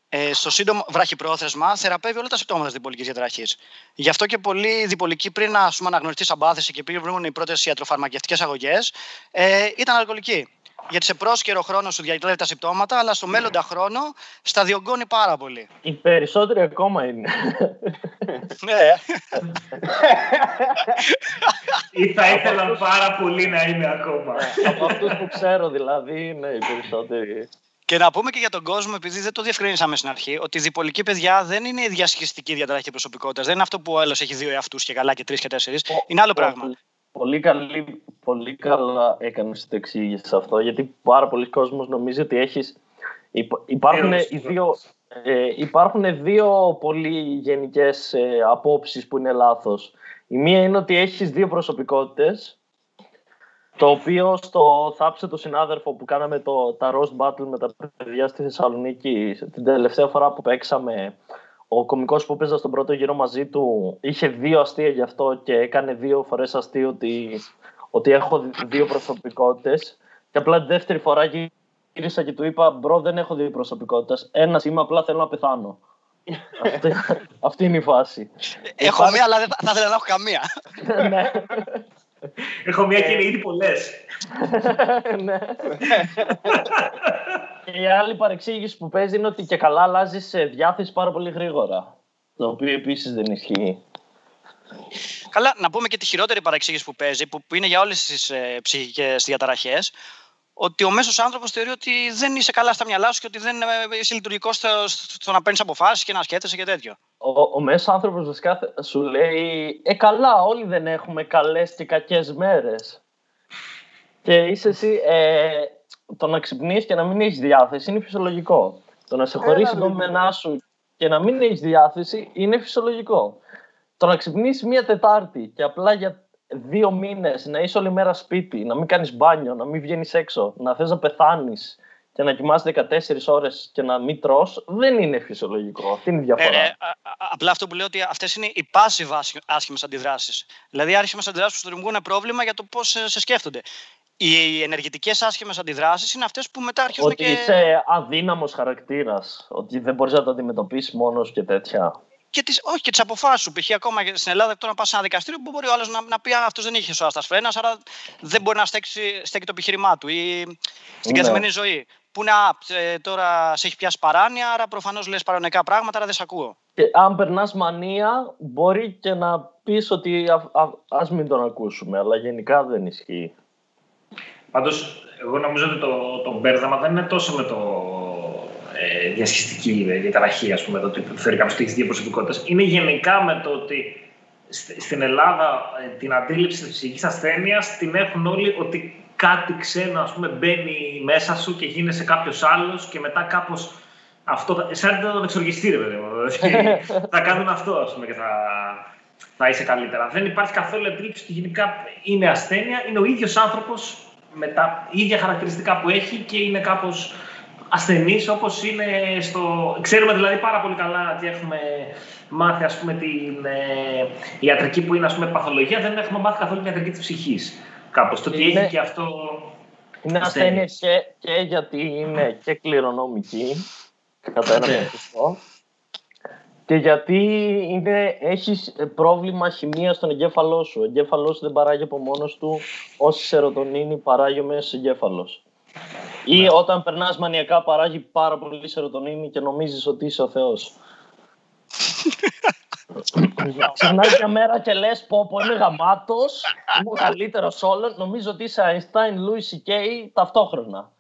Speaker 2: ε, στο σύντομο βραχυπρόθεσμα θεραπεύει όλα τα συμπτώματα της διπολικής διαταραχή. Γι' αυτό και πολλοί διπολικοί πριν να αναγνωριστεί σαν πάθηση και πριν βρουν οι πρώτες ιατροφαρμακευτικές αγωγές ε, ήταν αλκοολικοί. Γιατί σε πρόσκαιρο χρόνο σου διαγγελεύει τα συμπτώματα, αλλά στο μέλλοντα χρόνο σταδιογκώνει πάρα πολύ.
Speaker 3: Οι περισσότεροι ακόμα είναι.
Speaker 2: ναι.
Speaker 4: Ή θα ήθελαν πάρα πολύ να είναι ακόμα.
Speaker 3: Από αυτούς που ξέρω δηλαδή είναι οι περισσότεροι.
Speaker 2: Και να πούμε και για τον κόσμο, επειδή δεν το διευκρινίσαμε στην αρχή, ότι η διπολική παιδιά δεν είναι η διασχιστική διαταραχή προσωπικότητας. Δεν είναι αυτό που ο άλλος έχει δύο εαυτούς και καλά και τρεις και τέσσερις. Είναι άλλο πράγμα.
Speaker 3: Πολύ, καλή, πολύ καλά έκανες το εξήγηση αυτό, γιατί πάρα πολλοί κόσμος νομίζει ότι έχεις... Υπάρχουν, οι δύο, ε, υπάρχουν δύο πολύ γενικές ε, απόψεις που είναι λάθος. Η μία είναι ότι έχεις δύο προσωπικότητες, το οποίο στο θάψε το συνάδελφο που κάναμε το, τα roast battle με τα παιδιά στη Θεσσαλονίκη την τελευταία φορά που παίξαμε ο κομικός που παίζα στον πρώτο γύρο μαζί του είχε δύο αστεία γι' αυτό και έκανε δύο φορές αστείο ότι, ότι έχω δύο προσωπικότητες και απλά τη δεύτερη φορά γύρισα και του είπα «Μπρο, δεν έχω δύο προσωπικότητες, ένας είμαι, απλά θέλω να πεθάνω». αυτή, αυτή είναι η φάση.
Speaker 2: Έχω μία, αλλά δεν θα ήθελα να έχω καμία.
Speaker 3: ναι.
Speaker 4: Έχω μία και είναι ήδη πολλές.
Speaker 3: ναι. και η άλλη παρεξήγηση που παίζει είναι ότι και καλά αλλάζει σε διάθεση πάρα πολύ γρήγορα. Το οποίο επίσης δεν ισχύει.
Speaker 2: Καλά, να πούμε και τη χειρότερη παρεξήγηση που παίζει, που, είναι για όλες τις ε, ψυχικές διαταραχές, ότι ο μέσος άνθρωπος θεωρεί ότι δεν είσαι καλά στα μυαλά σου και ότι δεν ε, είσαι λειτουργικός στο, στο να παίρνεις αποφάσεις και να σκέφτεσαι και τέτοιο.
Speaker 3: Ο, ο μέσος άνθρωπος βασικά σου λέει: Ε, καλά, όλοι δεν έχουμε καλές και κακές μέρες. Και είσαι εσύ. Ε, το να ξυπνήσει και να μην έχεις διάθεση είναι φυσιολογικό. Το να σε χωρίσει το μενά σου και να μην έχεις διάθεση είναι φυσιολογικό. Το να ξυπνήσει μία Τετάρτη και απλά για δύο μήνες να είσαι όλη μέρα σπίτι, να μην κάνεις μπάνιο, να μην βγαίνεις έξω, να θες να πεθάνεις και να κοιμάσαι 14 ώρες και να μην τρώ, δεν είναι φυσιολογικό. Αυτή είναι η διαφορά. Ε,
Speaker 2: απλά αυτό που λέω ότι αυτές είναι οι passive άσχημες αντιδράσεις. Δηλαδή, άσχημες αντιδράσεις που σου δημιουργούν πρόβλημα για το πώς σε σκέφτονται. Οι ενεργητικές άσχημες αντιδράσεις είναι αυτές που μετά αρχίζουν
Speaker 3: ότι και. Ότι είσαι αδύναμος χαρακτήρας. Ότι δεν μπορείς να το αντιμετωπίσεις μόνος και τέτοια
Speaker 2: και τις, όχι και τις αποφάσεις σου. Π.χ. ακόμα και στην Ελλάδα, τώρα να πας σε ένα δικαστήριο που μπορεί ο άλλος να, να πει αυτός δεν είχε σωστά φρένα, άρα δεν μπορεί να στέξει, στέκει το επιχείρημά του ή στην ναι. καθημερινή ζωή. Που είναι, ε, τώρα σε έχει πιάσει παράνοια, άρα προφανώς λες παρανοϊκά πράγματα, άρα δεν σε ακούω.
Speaker 3: Και αν περνάς μανία, μπορεί και να πεις ότι ας μην τον ακούσουμε, αλλά γενικά δεν ισχύει.
Speaker 4: Πάντως, εγώ νομίζω ότι το, το μπέρδεμα δεν είναι τόσο με το ε, διασχιστική διαταραχή, ας πούμε, το ότι θεωρεί κάποιος ότι έχει δύο προσωπικότητες. Είναι γενικά με το ότι στην Ελλάδα ε, την αντίληψη της ψυχικής ασθένειας την έχουν όλοι ότι κάτι ξένο ας πούμε, μπαίνει μέσα σου και γίνεσαι κάποιος άλλος και μετά κάπως. Αυτό, σαν να τον εξοργιστήρε, βέβαια. Δηλαδή, θα κάνουν αυτό, ας πούμε, και θα, θα είσαι καλύτερα. Δεν υπάρχει καθόλου αντίληψη ότι γενικά είναι ασθένεια. Είναι ο ίδιος άνθρωπος με τα ίδια χαρακτηριστικά που έχει και είναι κάπως ασθενείς όπως είναι στο... Ξέρουμε δηλαδή πάρα πολύ καλά ότι έχουμε μάθει ας πούμε την ε, ιατρική που είναι ας πούμε παθολογία, δεν έχουμε μάθει καθόλου την ιατρική της ψυχής. Κάπως το ότι είναι... έχει και αυτό...
Speaker 3: Είναι ασθένεια και, και γιατί είναι και κληρονομική, κατά ένα ναι. ποσοστό, και γιατί είναι, έχεις πρόβλημα χημίας στον εγκέφαλό σου. Ο εγκέφαλός δεν παράγει από μόνος του όση σερωτονίνη παράγει μέσα στο εγκέφαλος. Ή ναι. όταν περνάς μανιακά παράγει πάρα πολύ σερωτονίνη και νομίζεις ότι είσαι ο Θεός. Ξυπνάει μια μέρα και λες: Πω, πω, είμαι γαμάτος. Είμαι ο καλύτερος όλων. Νομίζω ότι είσαι Einstein, Louis C.K. ταυτόχρονα.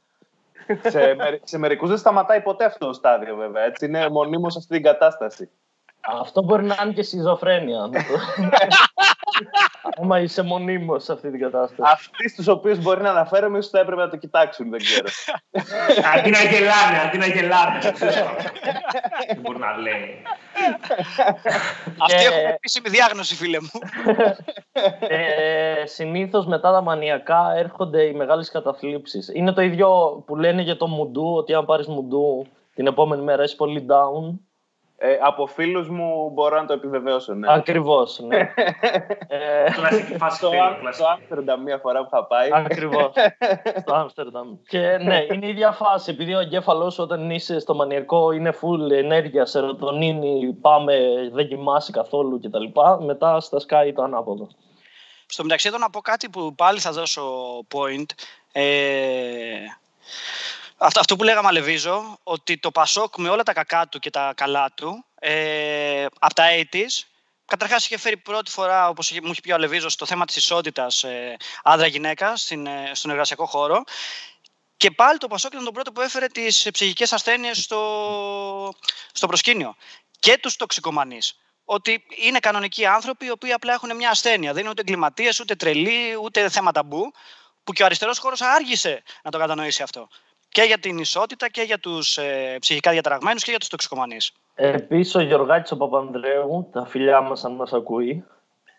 Speaker 1: σε, με, σε μερικούς δεν σταματάει ποτέ αυτό το στάδιο, βέβαια. Έτσι είναι μονίμως αυτή την κατάσταση.
Speaker 3: Αυτό μπορεί να είναι και σιζοφρένεια. Άμα είσαι μονίμως σε αυτή την κατάσταση.
Speaker 1: Αυτοί στους οποίους μπορεί να αναφέρομαι, ίσως θα έπρεπε να το κοιτάξουν, δεν ξέρω.
Speaker 4: αντί να γελάνε, αντί να γελάνε. μπορεί να λέει.
Speaker 2: Αυτοί έχουν επίσημη διάγνωση, φίλε μου.
Speaker 3: ε, Συνήθως μετά τα μανιακά έρχονται οι μεγάλες καταθλίψεις. Είναι το ίδιο που λένε για το μουντού, ότι αν πάρεις μουντού την επόμενη μέρα είσαι πολύ down.
Speaker 1: Ε, από φίλους μου μπορώ να το επιβεβαιώσω. Ναι.
Speaker 3: Ακριβώς. Ναι.
Speaker 4: ε, Κλασική φάση
Speaker 1: Στο Άμστερνταμ μία φορά που είχα πάει.
Speaker 3: Ακριβώς. στο Άμστερνταμ. και ναι, είναι η ίδια φάση. Επειδή ο εγκέφαλο όταν είσαι στο μανιακό είναι full ενέργεια, σερωτονίνη, πάμε, δεν κοιμάσαι καθόλου κτλ. Μετά στα σκάει το ανάποδο.
Speaker 2: Στο μεταξύ εδώ να πω κάτι που πάλι θα δώσω point. Ε, αυτό, αυτό που λέγαμε Αλεβίζο, ότι το Πασόκ με όλα τα κακά του και τα καλά του, ε, από τα 80's, καταρχάς είχε φέρει πρώτη φορά, όπως μου είχε πει ο Αλεβίζος, στο θέμα της ισότητας ε, άντρα-γυναίκα ε, στον εργασιακό χώρο. Και πάλι το Πασόκ ήταν το πρώτο που έφερε τις ψυχικές ασθένειες στο, στο προσκήνιο. Και τους τοξικομανείς ότι είναι κανονικοί άνθρωποι οι οποίοι απλά έχουν μια ασθένεια. Δεν είναι ούτε εγκληματίες, ούτε τρελοί, ούτε θέμα ταμπού. Που και ο αριστερός χώρος άργησε να το κατανοήσει αυτό και για την ισότητα και για τους ε, ψυχικά διαταραγμένους και για τους τοξικομανείς.
Speaker 3: Επίσης ο Γιωργάκης ο Παπανδρέου, τα φιλιά μας αν μας ακούει,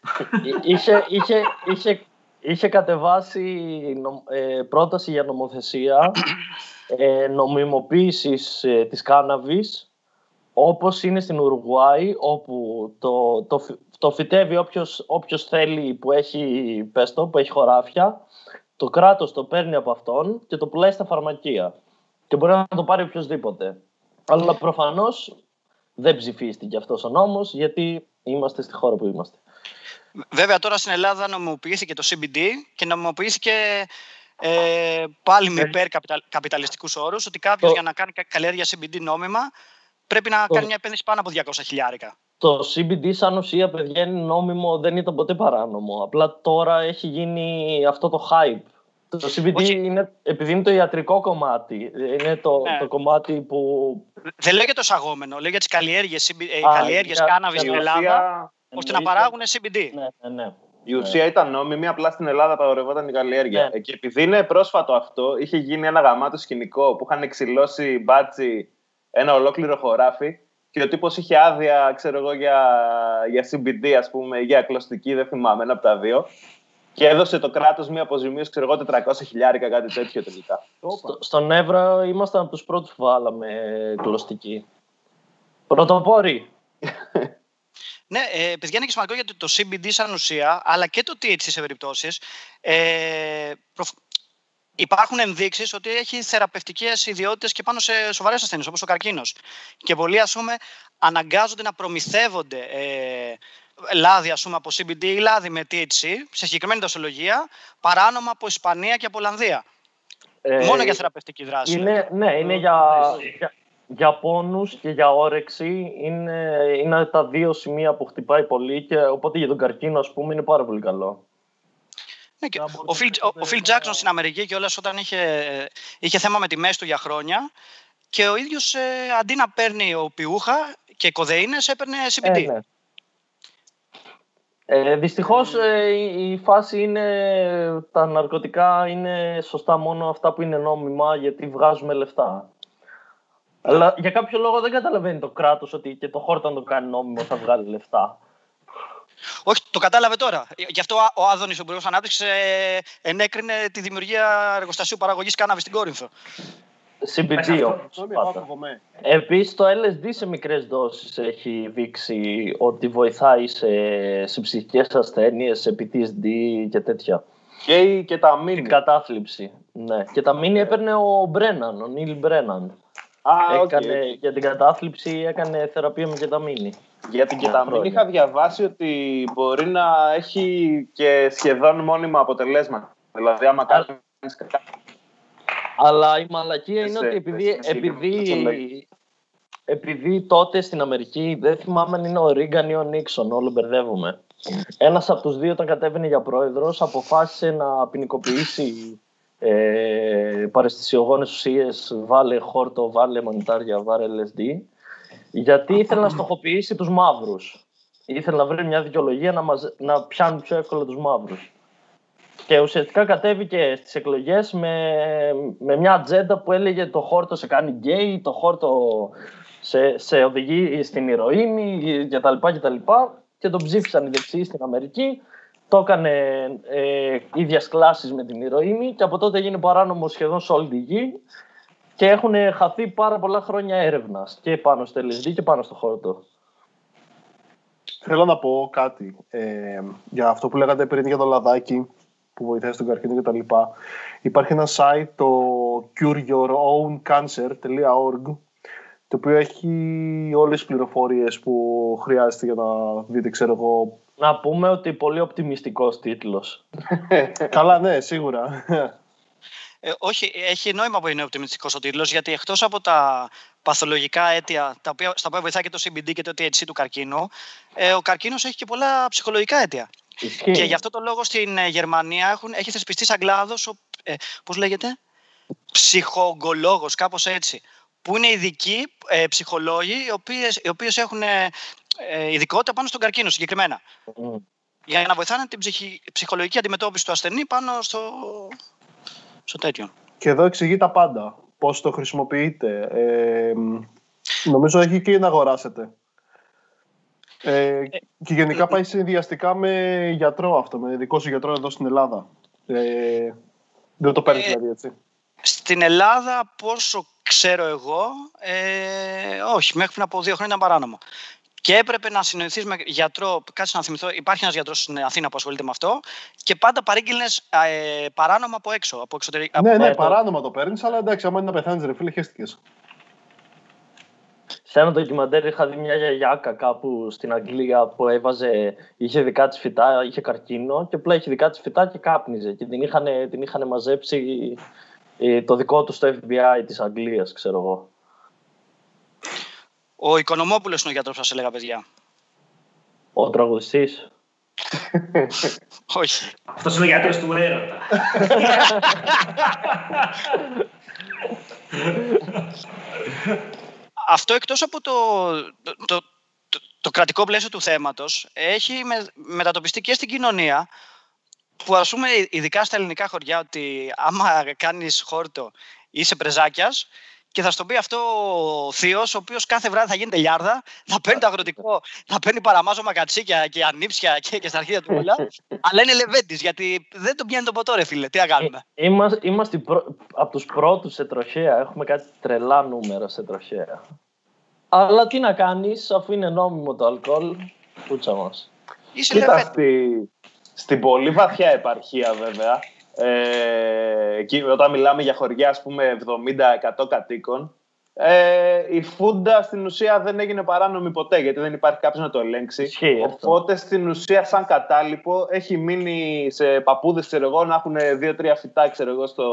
Speaker 3: είχε, είχε, είχε, είχε κατεβάσει ε, πρόταση για νομοθεσία ε, νομιμοποίησης ε, της κάναβης όπως είναι στην Ουρουγουάη όπου το, το, το φυτεύει όποιος, όποιος θέλει που έχει, πες που έχει χωράφια το κράτος το παίρνει από αυτόν και το πουλάει στα φαρμακεία. Και μπορεί να το πάρει οποιοδήποτε. Αλλά προφανώς δεν ψηφίστηκε αυτός ο νόμος γιατί είμαστε στη χώρα που είμαστε.
Speaker 2: Βέβαια, τώρα στην Ελλάδα νομιμοποιήθηκε το CBD και νομιμοποιήθηκε ε, πάλι με υπερκαπιταλιστικούς όρους ότι κάποιος για να κάνει καλλιέργεια CBD νόμιμα πρέπει να κάνει μια επένδυση πάνω από 200 χιλιάρικα.
Speaker 3: Το CBD σαν ουσία, παιδιά, είναι νόμιμο, δεν ήταν ποτέ παράνομο. Απλά τώρα έχει γίνει αυτό το hype. Το CBD είναι, επειδή είναι το ιατρικό κομμάτι, είναι το, ναι. το κομμάτι που...
Speaker 2: Δεν λέγεται το σαγόμενο, λέγεται για τις καλλιέργειες, καλλιέργειες κάναβης στην Ελλάδα, ώστε να παράγουν CBD.
Speaker 3: Ναι, ναι, ναι.
Speaker 1: Η ουσία ήταν νόμιμη, απλά στην Ελλάδα απαγορευόταν η καλλιέργεια. Ναι. Και επειδή είναι πρόσφατο αυτό, είχε γίνει ένα γαμάτο σκηνικό που είχαν εξηλώσει μπάτσι ένα ολόκληρο χωράφι και ο τύπος είχε άδεια, ξέρω εγώ, για, για CBD, ας πούμε, για κλωστική, δεν θυμάμαι, ένα από τα δύο. Και έδωσε το κράτος μια αποζημίωση, ξέρω εγώ, 400 χιλιάρικα, κάτι τέτοιο τελικά.
Speaker 3: Στο, στον Εύρα ήμασταν από τους πρώτους που βάλαμε κλωστική. Πρωτοπόροι.
Speaker 2: Ναι, ε, παιδιά είναι και σημαντικό γιατί το CBD σαν ουσία, αλλά και το THC σε περιπτώσεις, ε, υπάρχουν ενδείξει ότι έχει θεραπευτικέ ιδιότητε και πάνω σε σοβαρέ ασθένειε, όπω ο καρκίνο. Και πολλοί, α πούμε, αναγκάζονται να προμηθεύονται ε, λάδι ας πούμε, από CBD ή λάδι με THC, σε συγκεκριμένη δοσολογία, παράνομα από Ισπανία και από Ολλανδία. Ε, Μόνο για θεραπευτική δράση.
Speaker 3: Είναι, ναι, είναι για, για, για πόνους και για όρεξη. Είναι, είναι τα δύο σημεία που χτυπάει πολύ και οπότε για τον καρκίνο ας πούμε είναι πάρα πολύ καλό.
Speaker 2: Ναι, και ο, Phil, ο, Phil Jackson στην Αμερική και όλες όταν είχε, είχε θέμα με τη μέση του για χρόνια και ο ίδιος ε, αντί να παίρνει οπιούχα και κοδεΐνες έπαιρνε CBD. Ε, ναι.
Speaker 3: Ε, δυστυχώς ε, η φάση είναι, τα ναρκωτικά είναι σωστά μόνο αυτά που είναι νόμιμα γιατί βγάζουμε λεφτά. Αλλά για κάποιο λόγο δεν καταλαβαίνει το κράτος ότι και το χώρο το κάνει νόμιμο θα βγάλει λεφτά.
Speaker 2: Όχι, το κατάλαβε τώρα. Γι' αυτό ο Άδωνης, ο Υπουργός Ανάπτυξης, ε, ενέκρινε τη δημιουργία εργοστασίου παραγωγής κάναβης στην Κόρινθο.
Speaker 3: CBD Επίσης το LSD σε μικρές δόσεις έχει δείξει ότι βοηθάει σε, σε ψυχικές ασθένειες, σε PTSD και τέτοια.
Speaker 1: Και, και τα μήνυ.
Speaker 3: Την κατάθλιψη. Ναι. Και τα μήνυ έπαιρνε ο Μπρέναν, ο Νίλ Μπρέναν.
Speaker 1: Α, έκανε,
Speaker 3: okay. Για την κατάθλιψη έκανε θεραπεία με κεταμίνη.
Speaker 1: Για την κεταμίνη είχα διαβάσει ότι μπορεί να έχει και σχεδόν μόνιμα αποτελέσματα. Δηλαδή άμα κάνεις
Speaker 3: αλλά η μαλακία είναι ότι επειδή, επειδή, επειδή τότε στην Αμερική, δεν θυμάμαι αν είναι ο Ρίγκαν ή ο Νίξον, όλο μπερδεύομαι. Ένας από τους δύο, όταν κατέβαινε για πρόεδρος, αποφάσισε να ποινικοποιήσει ε, παρεστησιογόνες ουσίες, βάλε χόρτο, βάλε μανιτάρια, βάλε LSD, γιατί ήθελε να στοχοποιήσει τους μαύρους. ήθελε να βρει μια δικαιολογία να, μαζε... να πιάνουν πιο εύκολα τους μαύρους. Και ουσιαστικά κατέβηκε στις εκλογές με, με μια ατζέντα που έλεγε το χόρτο σε κάνει γκέι, το χόρτο σε, σε οδηγεί στην ηρωίνη κτλ. Και, και τον ψήφισαν οι δεξιοί στην Αμερική. Το έκανε ε, ίδιας κλάσης με την ηρωίνη και από τότε έγινε παράνομος σχεδόν σε όλη τη γη και έχουν χαθεί πάρα πολλά χρόνια έρευνας και πάνω στο LSD και πάνω στο χόρτο.
Speaker 5: Θέλω να πω κάτι ε, για αυτό που λέγατε πριν για το λαδάκι που βοηθάει στον καρκίνο κτλ. Υπάρχει ένα site, το cureyourOwnCancer.org το οποίο έχει όλες τις πληροφορίες που χρειάζεται για να δείτε, ξέρω εγώ...
Speaker 3: Να πούμε ότι πολύ οπτιμιστικός τίτλος.
Speaker 5: Καλά, ναι, σίγουρα.
Speaker 2: Ε, όχι, έχει νόημα που είναι οπτιμιστικός ο τίτλος, γιατί εκτός από τα παθολογικά αίτια, τα οποία, στα οποία βοηθάει και το CBD και το THC του καρκίνου, ε, ο καρκίνος έχει και πολλά ψυχολογικά αίτια. Και γι' αυτό το λόγο στην ε, Γερμανία έχουν, έχει θεσπιστεί σαν κλάδος, ε, πώς λέγεται, ψυχογκολόγος, κάπως έτσι, που είναι ειδικοί ε, ψυχολόγοι, οι, οποίες, οι οποίες έχουν ε, ε, ειδικότητα πάνω στον καρκίνο συγκεκριμένα. Mm. Για να βοηθάνε την ψυχολογική αντιμετώπιση του ασθενή πάνω στο, στο τέτοιο.
Speaker 5: Και εδώ εξηγεί τα πάντα. Πώς το χρησιμοποιείτε. Ε, νομίζω έχει και να αγοράσετε. Ε, και γενικά πάει συνδυαστικά με γιατρό αυτό, με δικό σου γιατρό εδώ στην Ελλάδα. Ε, δεν το παίρνεις δηλαδή έτσι.
Speaker 2: Στην Ελλάδα, πόσο ξέρω εγώ, ε, όχι, μέχρι πριν από δύο χρόνια ήταν παράνομο. Και έπρεπε να συνοηθείς με γιατρό. Κάτσε να θυμηθώ, υπάρχει ένας γιατρός στην Αθήνα που ασχολείται με αυτό. Και πάντα παρήγγειλε ε, παράνομα από έξω. Από εξωτερικά.
Speaker 5: Ναι, ναι, παράνομα το παίρνεις, αλλά εντάξει, άμα είναι να πεθάνεις, ρε φίλε, χαίστηκες.
Speaker 3: Σε ένα ντοκιμαντέρ είχα δει μια γιαγιάκα κάπου στην Αγγλία που έβαζε, είχε δικά της φυτά, είχε καρκίνο και απλά είχε δικά της φυτά και κάπνιζε. Και την είχαν, την είχαν μαζέψει ε, το δικό του στο FBI της Αγγλίας, ξέρω εγώ.
Speaker 2: Ο Οικονομόπουλος είναι ο γιατρός που σας έλεγα, παιδιά.
Speaker 3: Ο τραγουδιστής.
Speaker 2: Όχι.
Speaker 4: Αυτός είναι ο γιατρός του έρωτα.
Speaker 2: Αυτό εκτός από το, το, το, το, κρατικό πλαίσιο του θέματος έχει με, μετατοπιστεί και στην κοινωνία που ας πούμε ειδικά στα ελληνικά χωριά ότι άμα κάνεις χόρτο είσαι πρεζάκιας και θα στο πει αυτό ο θείος, ο οποίος κάθε βράδυ θα γίνεται λιάρδα, θα παίρνει το αγροτικό, θα παίρνει παραμάζωμα κατσίκια και ανήψια και, και στα αρχίδια του όλα. αλλά είναι λεβέντης, γιατί δεν τον πιάνει το ποτό, ρε φίλε. Τι να κάνουμε.
Speaker 3: Ε, είμαστε, είμαστε από τους πρώτους σε τροχέα. Έχουμε κάτι τρελά νούμερα σε τροχέα. Αλλά τι να κάνεις, αφού είναι νόμιμο το αλκοόλ, πούτσα μας.
Speaker 2: Είσαι λεβέντης.
Speaker 1: Στην πολύ βαθιά επαρχία βέβαια, ε, εκεί, όταν μιλάμε για χωριά ας πούμε 70-100 κατοίκων, ε, η φούντα στην ουσία δεν έγινε παράνομη ποτέ γιατί δεν υπάρχει κάποιος να το ελέγξει. Οπότε στην ουσία, σαν κατάλοιπο, έχει μείνει σε παππούδες να έχουν δύο-τρία φυτά ξέρω εγώ, στο,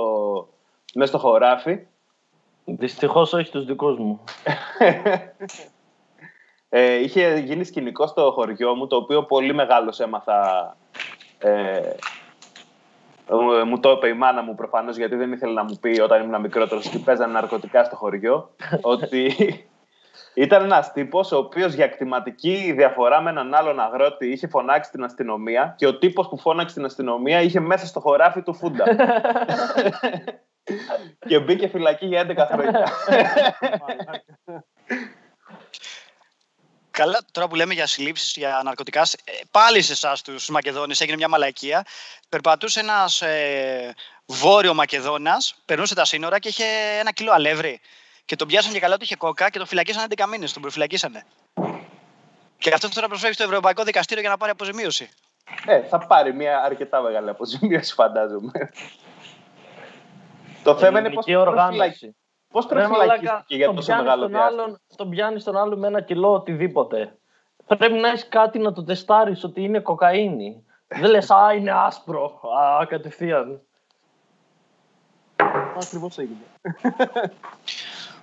Speaker 1: μέσα στο χωράφι.
Speaker 3: Δυστυχώς όχι τους δικούς μου.
Speaker 1: ε, είχε γίνει σκηνικό στο χωριό μου, το οποίο πολύ μεγάλος έμαθα ε, μου το είπε η μάνα μου προφανώς γιατί δεν ήθελε να μου πει όταν ήμουν μικρότερος ότι παίζανε ναρκωτικά στο χωριό. ότι ήταν ένας τύπος ο οποίος για κτηματική διαφορά με έναν άλλον αγρότη είχε φωνάξει την αστυνομία και ο τύπος που φώναξε την αστυνομία είχε μέσα στο χωράφι του φούντα. και μπήκε φυλακή για 11 χρόνια.
Speaker 2: Καλά, τώρα που λέμε για συλλήψεις, για ναρκωτικάς, ε, πάλι σε εσάς τους Μακεδόνες έγινε μια μαλακία. Περπατούσε ένας ε, βόρειο Μακεδόνας, περνούσε τα σύνορα και είχε ένα κιλό αλεύρι. Και τον πιάσαν και καλά ότι είχε κόκα και τον φυλακίσαν 11 μήνες. Τον προφυλακίσανε. Και αυτό τώρα προσφέρει στο Ευρωπαϊκό Δικαστήριο για να πάρει αποζημίωση.
Speaker 1: Ε, θα πάρει μια αρκετά μεγάλη αποζημίωση, φαντάζομαι. Το θέμα είναι πώς Πώς προφυλακίστηκε για τόσο μεγάλο διάστημα;
Speaker 3: τον πιάνεις τον άλλο με ένα κιλό οτιδήποτε. Πρέπει να έχεις κάτι να το τεστάρεις ότι είναι κοκαίνη. Δεν λες, Α, είναι άσπρο. Α, κατευθείαν.
Speaker 5: Ακριβώς έγινε.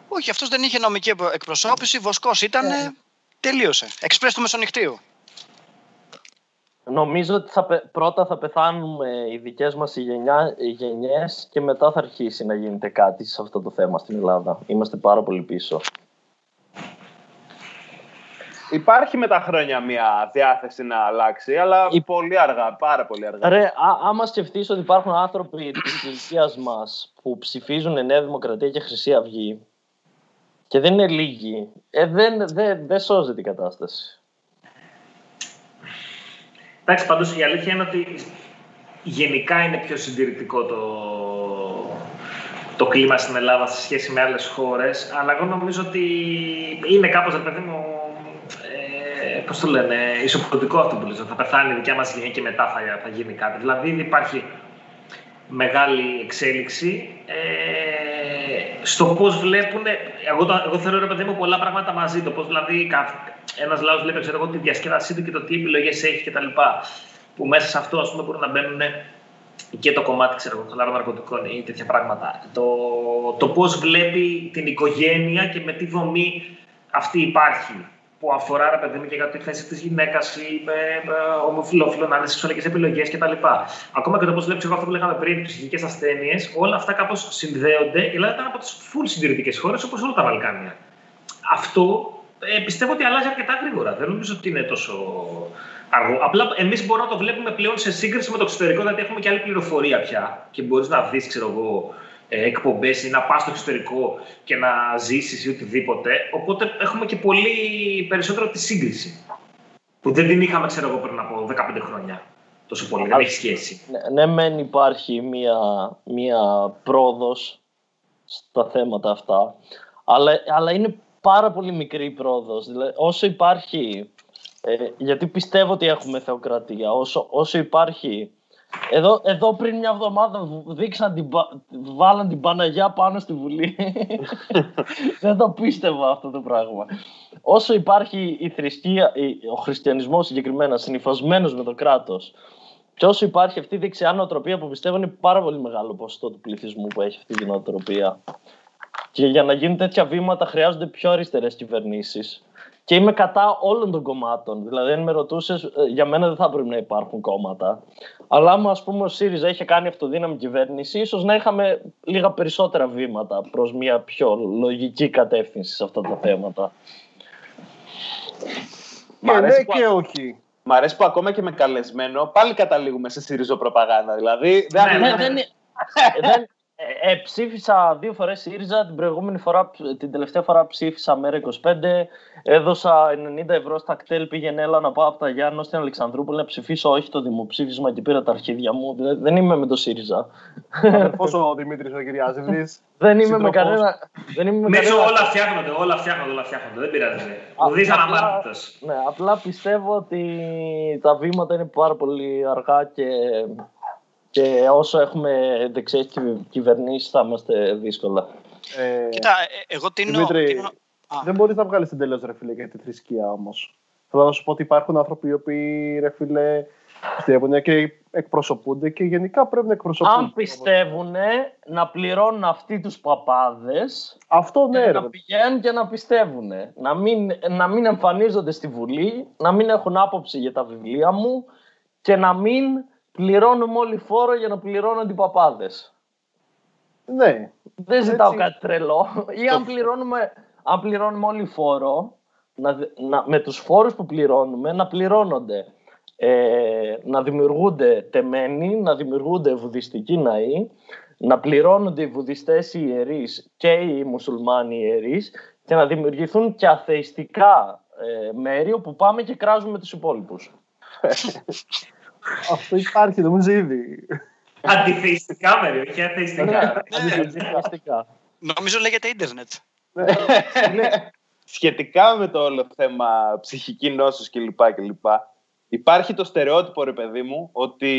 Speaker 2: Όχι, αυτός δεν είχε νομική εκπροσώπηση. Βοσκός ήταν. Ε. Τελείωσε. Εξπρέ του μεσονυχτίου.
Speaker 3: Νομίζω ότι θα, πρώτα θα πεθάνουμε οι δικές μας γενιές και μετά θα αρχίσει να γίνεται κάτι σε αυτό το θέμα στην Ελλάδα. Είμαστε πάρα πολύ πίσω.
Speaker 1: υπάρχει με τα χρόνια μια διάθεση να αλλάξει, αλλά Η... πολύ αργά, πάρα πολύ αργά.
Speaker 3: Ρε, α, άμα σκεφτείς ότι υπάρχουν άνθρωποι της ηλικίας μας που ψηφίζουν Νέα Δημοκρατία και Χρυσή Αυγή και δεν είναι λίγοι, ε, δεν, δεν, δεν σώζεται η κατάσταση.
Speaker 4: Εντάξει, πάντως η αλήθεια είναι ότι γενικά είναι πιο συντηρητικό το, το κλίμα στην Ελλάδα σε σχέση με άλλες χώρες, αλλά εγώ νομίζω ότι είναι κάπως, ρε παιδί μου, ε, πώς το λένε, ισοποδοτικό αυτό που λέω, θα πεθάνει η δικιά μας γενιά και μετά θα, θα γίνει κάτι. Δηλαδή υπάρχει μεγάλη εξέλιξη ε, στο πώς βλέπουν, εγώ, το, εγώ θεωρώ ρε παιδί μου πολλά πράγματα μαζί, το πώς δηλαδή ένας λαός βλέπει ξέρω, τη διασκέδασή του και το τι επιλογές έχει κτλ. Που μέσα σε αυτό ας πούμε μπορούν να μπαίνουν και το κομμάτι ξέρω, χαλαρών ναρκωτικών ή τέτοια πράγματα. Το, το πώς βλέπει την οικογένεια και με τι δομή αυτή υπάρχει που αφορά ρε παιδί μου και για τη θέση της γυναίκας ή ε, ομοφυλόφιλο να είναι σεξουαλικές επιλογές κτλ. Ακόμα και το πώς βλέπεις αυτό που λέγαμε πριν, τις ψυχικέ ασθένειες, όλα αυτά κάπως συνδέονται. Η Ελλάδα ήταν από τις full συντηρητικές χώρες όπως όλα τα Βαλκάνια. Αυτό ε, πιστεύω ότι αλλάζει αρκετά γρήγορα. Δεν νομίζω ότι είναι τόσο αργό. Απλά εμείς μπορούμε να το βλέπουμε πλέον σε σύγκριση με το εξωτερικό, γιατί έχουμε και άλλη πληροφορία πια και μπορείς να δεις, ξέρω εγώ, ε, εκπομπές ή να πας στο εξωτερικό και να ζήσεις ή οτιδήποτε. Οπότε έχουμε και πολύ περισσότερο τη σύγκριση. Που δεν την είχαμε, ξέρω εγώ, πριν από 15 χρόνια. Τόσο πολύ, δεν έχει σχέση.
Speaker 3: Ναι, ναι, μεν υπάρχει μία, μία πρόοδος στα θέματα αυτά, αλλά, αλλά είναι πάρα πολύ μικρή η πρόοδος. Δηλαδή, όσο υπάρχει, ε, γιατί πιστεύω ότι έχουμε θεοκρατία, όσο, όσο υπάρχει εδώ, εδώ πριν μια εβδομάδα δείξαν την, βάλαν την Παναγιά πάνω στη Βουλή. Δεν το πίστευα αυτό το πράγμα. Όσο υπάρχει η θρησκεία, ο χριστιανισμός συγκεκριμένα συνυφασμένος με το κράτος και όσο υπάρχει αυτή η δεξιά νοοτροπία που πιστεύω είναι πάρα πολύ μεγάλο ποσοστό του πληθυσμού που έχει αυτή η νοοτροπία. Και για να γίνουν τέτοια βήματα χρειάζονται πιο αριστερές κυβερνήσεις. Και είμαι κατά όλων των κομμάτων. Δηλαδή, αν με ρωτούσες, ε, για μένα δεν θα πρέπει να υπάρχουν κόμματα. Αλλά άμα ας πούμε, ο ΣΥΡΙΖΑ είχε κάνει αυτοδύναμη κυβέρνηση, ίσως να είχαμε λίγα περισσότερα βήματα προς μια πιο λογική κατεύθυνση σε αυτά τα θέματα.
Speaker 5: Μα ναι και όχι.
Speaker 1: Μ' αρέσει που ακόμα και με καλεσμένο πάλι καταλήγουμε σε ΣΥΡΙΖΟ προπαγάνδα. Δηλαδή,
Speaker 3: δεν, ναι, δεν, δεν, ε, ε, ψήφισα δύο φορές ΣΥΡΙΖΑ, την προηγούμενη φορά, την τελευταία φορά ψήφισα ΜΕΡΑ25, έδωσα 90 ευρώ στα κτέλ, πήγαινε έλα να πάω από τα Γιάννη στην Αλεξανδρούπολη να ψηφίσω όχι το δημοψήφισμα και πήρα τα αρχίδια μου, δεν είμαι με το ΣΥΡΙΖΑ.
Speaker 5: Πόσο ο Δημήτρης ο Κυριάζηδης.
Speaker 3: δεν είμαι με κανένα...
Speaker 4: Δεν είμαι με κανένα... όλα φτιάχνονται, όλα φτιάχνονται, όλα φτιάχνονται, δεν πειράζει. Ουδής αναμάρτητος.
Speaker 3: Ναι, απλά πιστεύω ότι τα βήματα είναι πάρα πολύ αργά και και όσο έχουμε δεξιές κυβερνήσεις θα είμαστε δύσκολα.
Speaker 2: Ε, Κοίτα, ε, εγώ τίνω...
Speaker 5: Δημήτρη, τίνω... δεν μπορείς να βγάλεις εντελώ ρε φίλε για τη θρησκεία όμως. Θέλω να σου πω ότι υπάρχουν άνθρωποι οι οποίοι ρε φίλε πιστεύουν και εκπροσωπούνται και γενικά πρέπει να εκπροσωπούνται.
Speaker 3: Αν πιστεύουν να πληρώνουν αυτοί τους παπάδες
Speaker 5: Αυτό ναι,
Speaker 3: να πηγαίνουν και να πιστεύουν. Να μην, να μην εμφανίζονται στη Βουλή, να μην έχουν άποψη για τα βιβλία μου και να μην πληρώνουμε όλοι φόρο για να πληρώνουν οι παπάδε.
Speaker 5: Ναι.
Speaker 3: Δεν ζητάω κάτι τρελό. Ή αν πληρώνουμε, αν πληρώνουμε όλοι φόρο, να, να, με τους φόρους που πληρώνουμε να πληρώνονται ε, να δημιουργούνται τεμένοι, να δημιουργούνται βουδιστικοί ναοί, να πληρώνονται οι βουδιστές οι ιερείς και οι μουσουλμάνοι ιερείς και να δημιουργηθούν και αθεϊστικά ε, μέρη όπου πάμε και κράζουμε τους υπόλοιπους.
Speaker 5: Αυτό υπάρχει, νομίζω ήδη.
Speaker 4: Αντιθεϊστικά μέρη, όχι αθεϊστικά.
Speaker 2: Ναι, νομίζω λέγεται ίντερνετ. Ναι.
Speaker 1: Σχετικά με το όλο θέμα ψυχική νόσος κλπ. Υπάρχει το στερεότυπο, ρε παιδί μου, ότι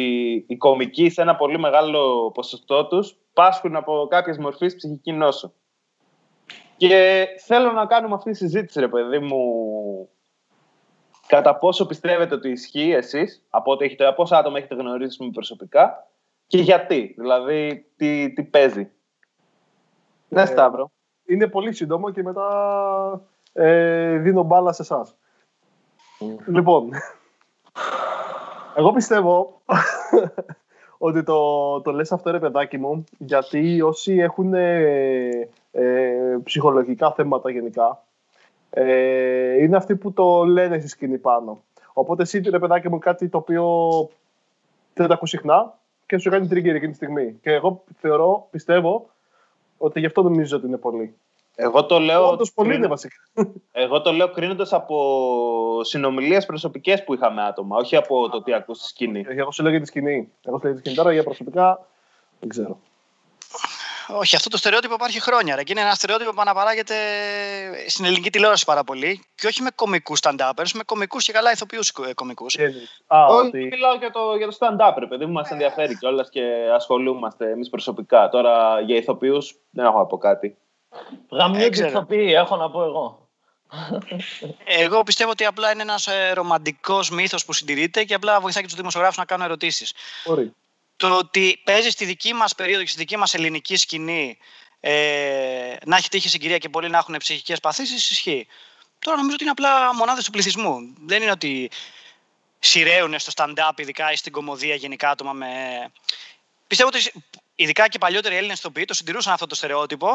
Speaker 1: οι κομικοί σε ένα πολύ μεγάλο ποσοστό τους πάσχουν από κάποιες μορφές ψυχική νόσο. Και θέλω να κάνουμε αυτή τη συζήτηση, ρε παιδί μου, κατά πόσο πιστεύετε ότι ισχύει εσείς, από ό,τι έχετε, πόσα άτομα έχετε γνωρίσει προσωπικά και γιατί, δηλαδή τι, τι παίζει; Ναι, Σταύρο.
Speaker 5: Είναι πολύ σύντομο και μετά ε, δίνω μπάλα σε εσάς. Λοιπόν, εγώ πιστεύω ότι το, το λες αυτό ρε παιδάκι μου, γιατί όσοι έχουν ε, ε, ψυχολογικά θέματα γενικά, Ε, είναι αυτοί που το λένε στη σκηνή πάνω. Οπότε εσύ, ρε παιδάκι μου, κάτι το οποίο δεν το ακούς συχνά και σου κάνει trigger εκείνη τη στιγμή. Και εγώ θεωρώ, πιστεύω, ότι γι' αυτό νομίζω ότι είναι πολύ.
Speaker 1: Εγώ το λέω.
Speaker 5: Όντως πολύ είναι βασικά.
Speaker 1: Εγώ το λέω κρίνοντας από συνομιλίες προσωπικές που είχαμε άτομα, όχι από το τι ακούς στη σκηνή.
Speaker 5: Εγώ σου λέω για τη σκηνή. Εγώ σου λέω για τη σκηνή τώρα για προσωπικά δεν ξέρω.
Speaker 2: Όχι, αυτό το στερεότυπο υπάρχει χρόνια. Ρε. Και είναι ένα στερεότυπο που αναπαράγεται στην ελληνική τηλεόραση πάρα πολύ. Και όχι με κομικούς stand-uppers, με κομικούς και καλά ηθοποιούς κομικούς.
Speaker 1: Όχι, ότι... μιλάω για το, για το stand-up, παιδί μου, μας ενδιαφέρει κιόλας και ασχολούμαστε εμείς προσωπικά. Τώρα για ηθοποιούς δεν έχω να πω κάτι.
Speaker 3: Γαμιούνται ηθοποιοί, έχω να πω εγώ.
Speaker 2: Εγώ πιστεύω ότι απλά είναι ένας ε, ρομαντικός μύθος που συντηρείται και απλά βοηθάει και τους δημοσιογράφους να κάνουν ερωτήσεις το ότι παίζεις στη δική μας περίοδο και στη δική μας ελληνική σκηνή ε, να έχει τύχει συγκυρία και πολλοί να έχουν ψυχικές παθήσεις, ισχύει. Τώρα νομίζω ότι είναι απλά μονάδες του πληθυσμού. Δεν είναι ότι σειραίουν στο stand-up, ειδικά ή στην κομμωδία γενικά άτομα με. Πιστεύω ότι ειδικά και παλιότεροι Έλληνες ηθοποιοί το συντηρούσαν αυτό το στερεότυπο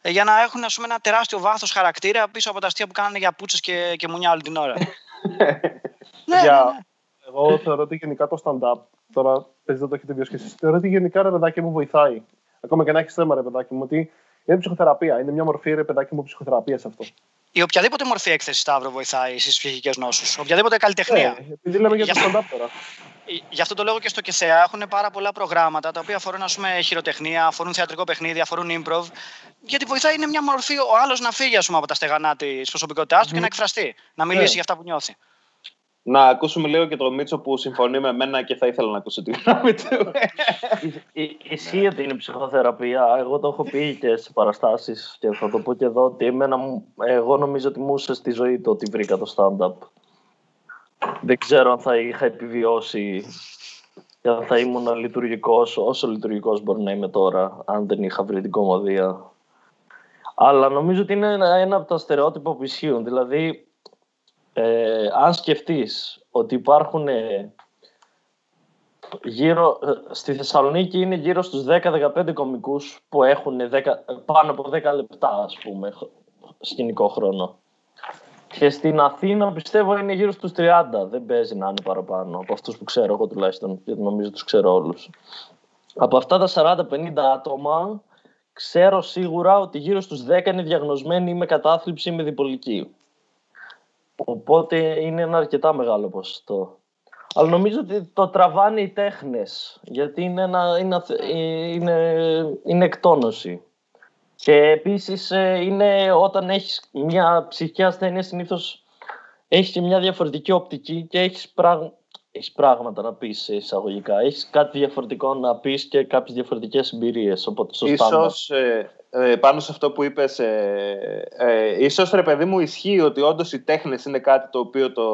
Speaker 2: ε, για να έχουν ας πούμε, ένα τεράστιο βάθος χαρακτήρα πίσω από τα αστεία που κάνανε για πούτσες και, και μουνιά όλη την ώρα.
Speaker 5: ναι, ναι, ναι. Εγώ θεωρώ ότι γενικά το stand-up Τώρα παίζει δεν το έχετε βιώσει και εσείς. Θεωρώ ότι γενικά ρε παιδάκι μου βοηθάει. Ακόμα και να έχεις θέμα ρε παιδάκι μου, ότι είναι ψυχοθεραπεία. Είναι μια μορφή ρε παιδάκι μου ψυχοθεραπείας αυτό.
Speaker 2: Η οποιαδήποτε μορφή έκθεσης Σταύρο βοηθάει στις ψυχικές νόσους. Οποιαδήποτε καλλιτεχνία.
Speaker 5: Ε, επειδή λέμε για το stand-up τώρα.
Speaker 2: Ε, γι' αυτό το λόγο και στο ΚΕΘΕΑ έχουν πάρα πολλά προγράμματα τα οποία αφορούν ας πούμε, χειροτεχνία, αφορούν θεατρικό παιχνίδι, αφορούν improv. Γιατί βοηθάει είναι μια μορφή ο άλλος να φύγει ας πούμε, από τα στεγανά της προσωπικότητάς του mm. και να εκφραστεί, να μιλήσει yeah. για αυτά που νιώθει.
Speaker 1: Να ακούσουμε λίγο και τον Μίτσο που συμφωνεί με μένα και θα ήθελα να ακούσω τη γνώμη του.
Speaker 3: Ισχύει ότι είναι ψυχοθεραπεία. Εγώ το έχω πει και σε παραστάσεις και θα το πω και εδώ ότι εμένα, εγώ νομίζω ότι μου στη ζωή το ότι βρήκα το stand-up. Δεν ξέρω αν θα είχα επιβιώσει και αν θα ήμουν λειτουργικός όσο λειτουργικός μπορεί να είμαι τώρα, αν δεν είχα βρει την κομμωδία. Αλλά νομίζω ότι είναι ένα από τα στερεότυπα που ισχύουν. Δηλαδή, ε, αν σκεφτείς ότι υπάρχουν ε, γύρω, ε, στη Θεσσαλονίκη είναι γύρω στους 10-15 κομικούς που έχουν 10, πάνω από 10 λεπτά ας πούμε σκηνικό χρόνο. Και στην Αθήνα πιστεύω είναι γύρω στους 30. Δεν παίζει να είναι παραπάνω από αυτούς που ξέρω εγώ τουλάχιστον, γιατί νομίζω τους ξέρω όλους. Από αυτά τα 40-50 άτομα ξέρω σίγουρα ότι γύρω στους 10 είναι διαγνωσμένοι με κατάθλιψη ή με διπολική. Οπότε είναι ένα αρκετά μεγάλο ποσοστό. Αλλά νομίζω ότι το τραβάνε οι τέχνες, γιατί είναι, ένα, είναι, είναι, είναι εκτόνωση. Και επίσης ε, είναι όταν έχεις μια ψυχική ασθένεια συνήθως έχεις και μια διαφορετική οπτική και έχεις, πράγ, έχεις πράγματα να πεις εισαγωγικά. Έχεις κάτι διαφορετικό να πεις και κάποιες διαφορετικές εμπειρίες. Οπότε
Speaker 1: Ίσως ε, ε, πάνω σε αυτό που είπες, ε, ε, ίσως ρε παιδί μου ισχύει ότι όντως οι τέχνες είναι κάτι το οποίο το,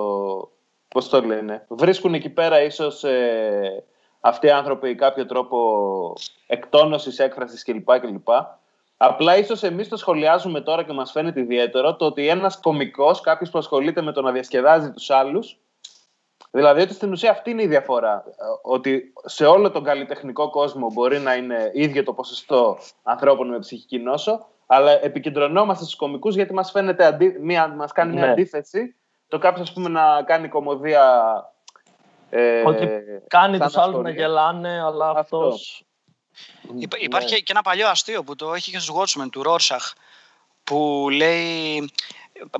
Speaker 1: πώς το λένε, βρίσκουν εκεί πέρα ίσως ε, αυτοί οι άνθρωποι κάποιο τρόπο εκτόνωσης, έκφρασης κλπ. κλπ. Απλά ίσως εμείς το σχολιάζουμε τώρα και μας φαίνεται ιδιαίτερο το ότι ένας κομικός, κάποιος που ασχολείται με το να διασκεδάζει τους άλλους, Δηλαδή ότι στην ουσία αυτή είναι η διαφορά. Ότι σε όλο τον καλλιτεχνικό κόσμο μπορεί να είναι ίδιο το ποσοστό ανθρώπων με ψυχική νόσο, αλλά επικεντρωνόμαστε στους κομικούς γιατί μας, φαίνεται αντί... μία, μας κάνει μια ναι. αντίθεση το κάποιος ας πούμε να κάνει κομμωδία
Speaker 3: ε, ότι κάνει τους άλλους να γελάνε, αλλά αυτό. αυτός...
Speaker 2: Υπάρχει ναι. και ένα παλιό αστείο που το έχει και στους Watchmen του Ρόρσαχ που λέει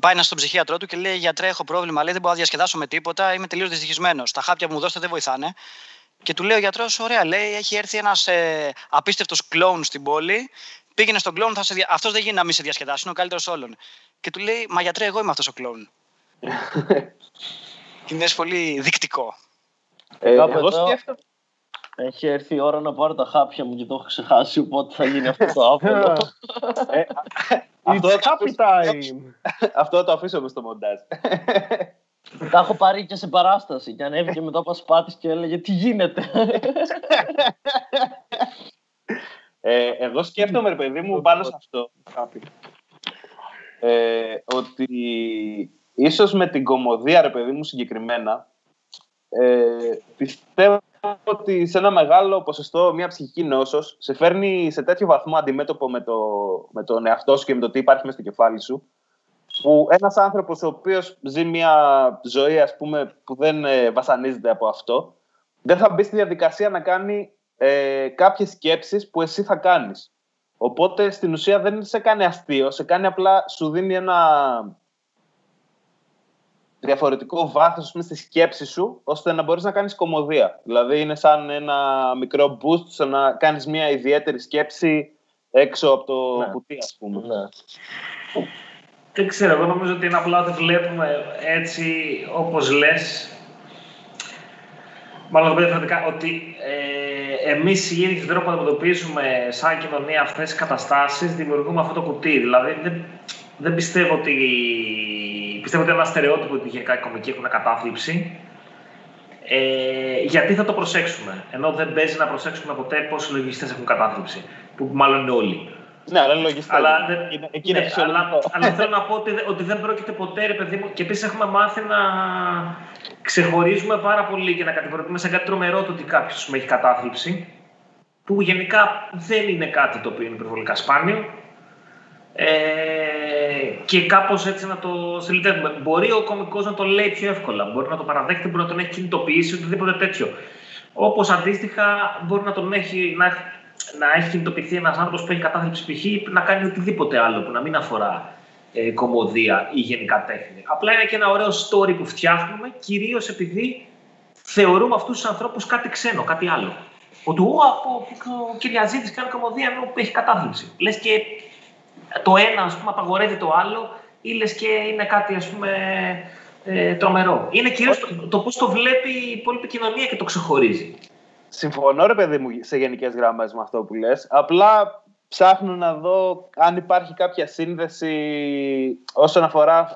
Speaker 2: πάει ένας στον ψυχίατρό του και λέει: Γιατρέ, έχω πρόβλημα. Λέει: Δεν μπορώ να διασκεδάσω με τίποτα. Είμαι τελείως δυστυχισμένος. Τα χάπια που μου δώσετε δεν βοηθάνε. Και του λέει ο γιατρός: Ωραία, λέει: Έχει έρθει ένας ε, απίστευτος κλόουν στην πόλη. Πήγαινε στον κλόουν, σε... αυτός δεν γίνει να μην σε διασκεδάσει. Είναι ο καλύτερος όλων. Και του λέει: Μα γιατρέ, εγώ είμαι αυτός ο κλόουν. είναι πολύ δεικτικό.
Speaker 3: Ε, εγώ σκέφτομαι. Έχει έρθει η ώρα να πάρω τα χάπια μου και το έχω ξεχάσει, οπότε θα γίνει αυτό το άπολο.
Speaker 5: ε, αυτό,
Speaker 1: αυτό το αφήσω στο μοντάζ.
Speaker 3: Τα έχω πάρει και σε παράσταση και ανέβηκε μετά από σπάτης και έλεγε τι γίνεται;
Speaker 1: ε, εγώ σκέφτομαι, ρε παιδί μου, πάνω σε αυτό. Ε, ότι ίσως με την κομμωδία, ρε παιδί μου, συγκεκριμένα, ε, πιστεύω ότι σε ένα μεγάλο ποσοστό μια ψυχική νόσος σε φέρνει σε τέτοιο βαθμό αντιμέτωπο με, το, με τον εαυτό σου και με το τι υπάρχει μέσα στο κεφάλι σου που ένας άνθρωπος ο οποίος ζει μια ζωή ας πούμε, που δεν ε, βασανίζεται από αυτό δεν θα μπει στη διαδικασία να κάνει ε, κάποιες σκέψεις που εσύ θα κάνεις. Οπότε στην ουσία δεν σε κάνει αστείο, σε κάνει απλά, σου δίνει ένα διαφορετικό βάθος στη σκέψη σου, ώστε να μπορείς να κάνεις κομμωδία. Δηλαδή είναι σαν ένα μικρό boost στο να κάνεις μια ιδιαίτερη σκέψη έξω από το ναι. κουτί, ας πούμε. Ναι.
Speaker 4: Δεν ξέρω, εγώ νομίζω ότι είναι απλά ότι βλέπουμε έτσι όπως λες Μάλλον δεν διαφορετικά ότι ε, εμείς οι ίδιοι στον τρόπο που αντιμετωπίζουμε σαν κοινωνία αυτές τις καταστάσεις δημιουργούμε αυτό το κουτί. Δηλαδή δεν, δεν πιστεύω ότι. Πιστεύω ότι είναι ένα στερεότυπο ότι γενικά οι κομικοί έχουν κατάθλιψη. Ε, γιατί θα το προσέξουμε. Ενώ δεν παίζει να προσέξουμε ποτέ πόσοι λογιστές έχουν κατάθλιψη. Που μάλλον είναι όλοι.
Speaker 1: Ναι, αλλά είναι λογιστές.
Speaker 4: Αλλά, ναι, αλλά, αλλά θέλω να πω ότι, ότι δεν πρόκειται ποτέ, ρε παιδί μου, και επίσης έχουμε μάθει να ξεχωρίζουμε πάρα πολύ και να κατηγορούμε σαν κάτι τρομερό το ότι κάποιος έχει κατάθλιψη. Που γενικά δεν είναι κάτι το οποίο είναι υπερβολικά σπάνιο. Ε, και κάπως έτσι να το συλλητεύουμε. Μπορεί ο κωμικός να το λέει πιο εύκολα, μπορεί να το παραδέχεται, μπορεί να τον έχει κινητοποιήσει, οτιδήποτε τέτοιο. Όπως αντίστοιχα μπορεί να τον έχει, να, να έχει κινητοποιηθεί ένας άνθρωπος που έχει κατάθλιψη π.χ. να κάνει οτιδήποτε άλλο που να μην αφορά ε, κομμωδία ή γενικά τέχνη. Απλά είναι και ένα ωραίο story που φτιάχνουμε, κυρίως επειδή θεωρούμε αυτούς τους ανθρώπους κάτι ξένο, κάτι άλλο. Ότι ο, ο Κυριαζήτης κάνει κομμωδία ενώ έχει κατάθλιψη. Λες και το ένα ας πούμε, απαγορεύει το άλλο ή λες και είναι κάτι ας πούμε, ε, τρομερό. Είναι κυρίως το, το πώς το βλέπει η υπόλοιπη κοινωνία και το ξεχωρίζει.
Speaker 1: Συμφωνώ, ρε παιδί μου, σε γενικές γραμμές με αυτό που λες. Απλά ψάχνω να δω αν υπάρχει κάποια σύνδεση όσον αφορά,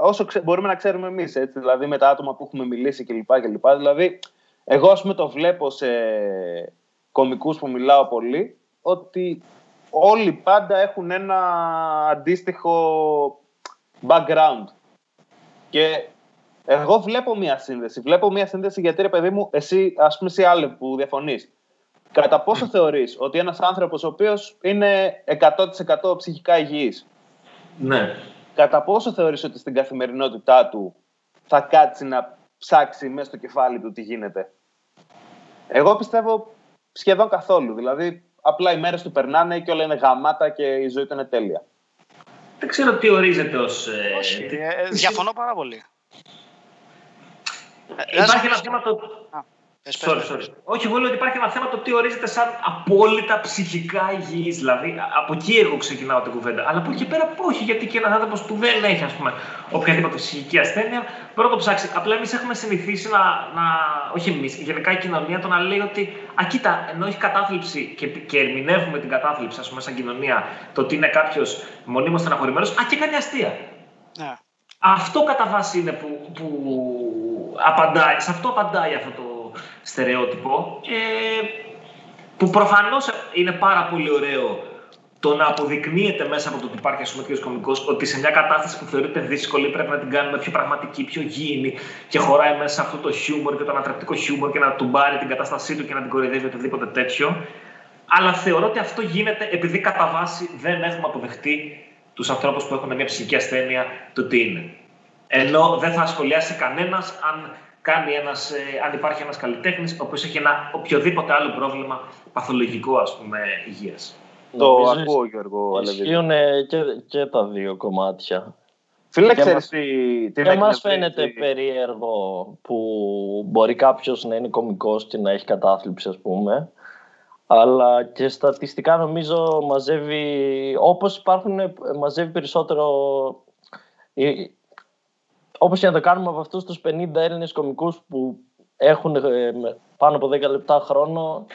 Speaker 1: όσο μπορούμε να ξέρουμε εμείς, έτσι, δηλαδή με τα άτομα που έχουμε μιλήσει κλπ. κλπ. Δηλαδή, εγώ ας πούμε το βλέπω σε κομικούς που μιλάω πολύ, ότι όλοι πάντα έχουν ένα αντίστοιχο background. Και εγώ βλέπω μία σύνδεση. Βλέπω μία σύνδεση γιατί, ρε παιδί μου, εσύ, ας πούμε, εσύ άλλη που διαφωνείς, Κατά πόσο θεωρείς ότι ένας άνθρωπος ο οποίος είναι 100% ψυχικά υγιής,
Speaker 4: ναι.
Speaker 1: κατά πόσο θεωρείς ότι στην καθημερινότητά του θα κάτσει να ψάξει μέσα στο κεφάλι του τι γίνεται; Εγώ πιστεύω σχεδόν καθόλου. Δηλαδή, απλά οι μέρες του περνάνε και όλα είναι γαμάτα και η ζωή του είναι τέλεια.
Speaker 4: Δεν ξέρω τι ορίζεται ως...
Speaker 2: Ε, Όχι, ε, διαφωνώ πάρα πολύ.
Speaker 4: Υπάρχει ένα θέμα το... Sorry, sorry. Όχι, εγώ λέω ότι υπάρχει ένα θέμα το τι ορίζεται σαν απόλυτα ψυχικά υγιής. Δηλαδή, από εκεί εγώ ξεκινάω την κουβέντα. Αλλά από εκεί πέρα όχι, γιατί και ένας άνθρωπος που δεν έχει ας πούμε, οποιαδήποτε ψυχική ασθένεια μπορεί να το ψάξει. Απλά εμείς έχουμε συνηθίσει να, να. Όχι εμείς, γενικά η κοινωνία το να λέει ότι. Α, κοίτα, ενώ έχει κατάθλιψη και, και ερμηνεύουμε την κατάθλιψη, ας πούμε, σαν κοινωνία, το ότι είναι κάποιος μονίμως στεναχωρημένος, α και κάνει αστεία.
Speaker 2: Yeah.
Speaker 4: Αυτό κατά βάση είναι που, που απαντάει, σε αυτό απαντάει αυτό το, στερεότυπο ε, που προφανώς είναι πάρα πολύ ωραίο το να αποδεικνύεται μέσα από το ότι υπάρχει ας πούμε κωμικό ότι σε μια κατάσταση που θεωρείται δύσκολη πρέπει να την κάνουμε πιο πραγματική, πιο γήινη και χωράει μέσα σε αυτό το χιούμορ και το ανατρεπτικό χιούμορ και να του πάρει την κατάστασή του και να την κοροϊδεύει οτιδήποτε τέτοιο. Αλλά θεωρώ ότι αυτό γίνεται επειδή κατά βάση δεν έχουμε αποδεχτεί τους ανθρώπους που έχουν μια ψυχική ασθένεια το τι είναι. Ενώ δεν θα σχολιάσει κανένας αν κάνει ένας, ε, αν υπάρχει ένας καλλιτέχνης ο οποίος έχει ένα οποιοδήποτε άλλο πρόβλημα παθολογικό ας πούμε υγείας.
Speaker 1: Το ακούω Γιώργο
Speaker 3: Ισχύουν και, και τα δύο κομμάτια.
Speaker 1: Φίλε, ξέρεις τι,
Speaker 3: τι Δεν μας φαίνεται περίεργο που μπορεί κάποιος να είναι κωμικός και να έχει κατάθλιψη, ας πούμε. Αλλά και στατιστικά νομίζω μαζεύει, όπως υπάρχουν, μαζεύει περισσότερο Όπως και να το κάνουμε από αυτούς τους 50 Έλληνες κομικούς που έχουν ε, πάνω από 10 λεπτά χρόνο,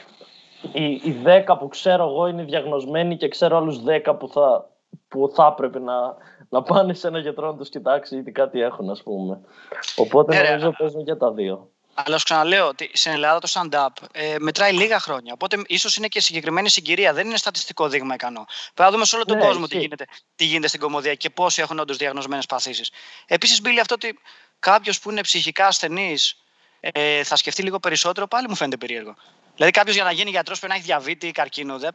Speaker 3: οι, οι 10 που ξέρω εγώ είναι διαγνωσμένοι και ξέρω άλλους 10 που θα, που θα έπρεπε να, να πάνε σε ένα γιατρό να τους κοιτάξει ή κάτι έχουν, ας πούμε. Οπότε ε, νομίζω παίζουν και τα δύο.
Speaker 2: Αλλά σου ξαναλέω ότι στην Ελλάδα το stand-up ε, μετράει λίγα χρόνια. Οπότε ίσως είναι και συγκεκριμένη συγκυρία. Δεν είναι στατιστικό δείγμα ικανό. Πρέπει να δούμε σε όλο τον ναι, κόσμο τι γίνεται, τι γίνεται στην κομμωδία και πόσοι έχουν όντως διαγνωσμένες παθήσεις. Επίσης, μπήκε αυτό ότι κάποιος που είναι ψυχικά ασθενής ε, θα σκεφτεί λίγο περισσότερο, πάλι μου φαίνεται περίεργο. Δηλαδή, κάποιος για να γίνει γιατρός πρέπει να έχει διαβήτη ή καρκίνο. Δε...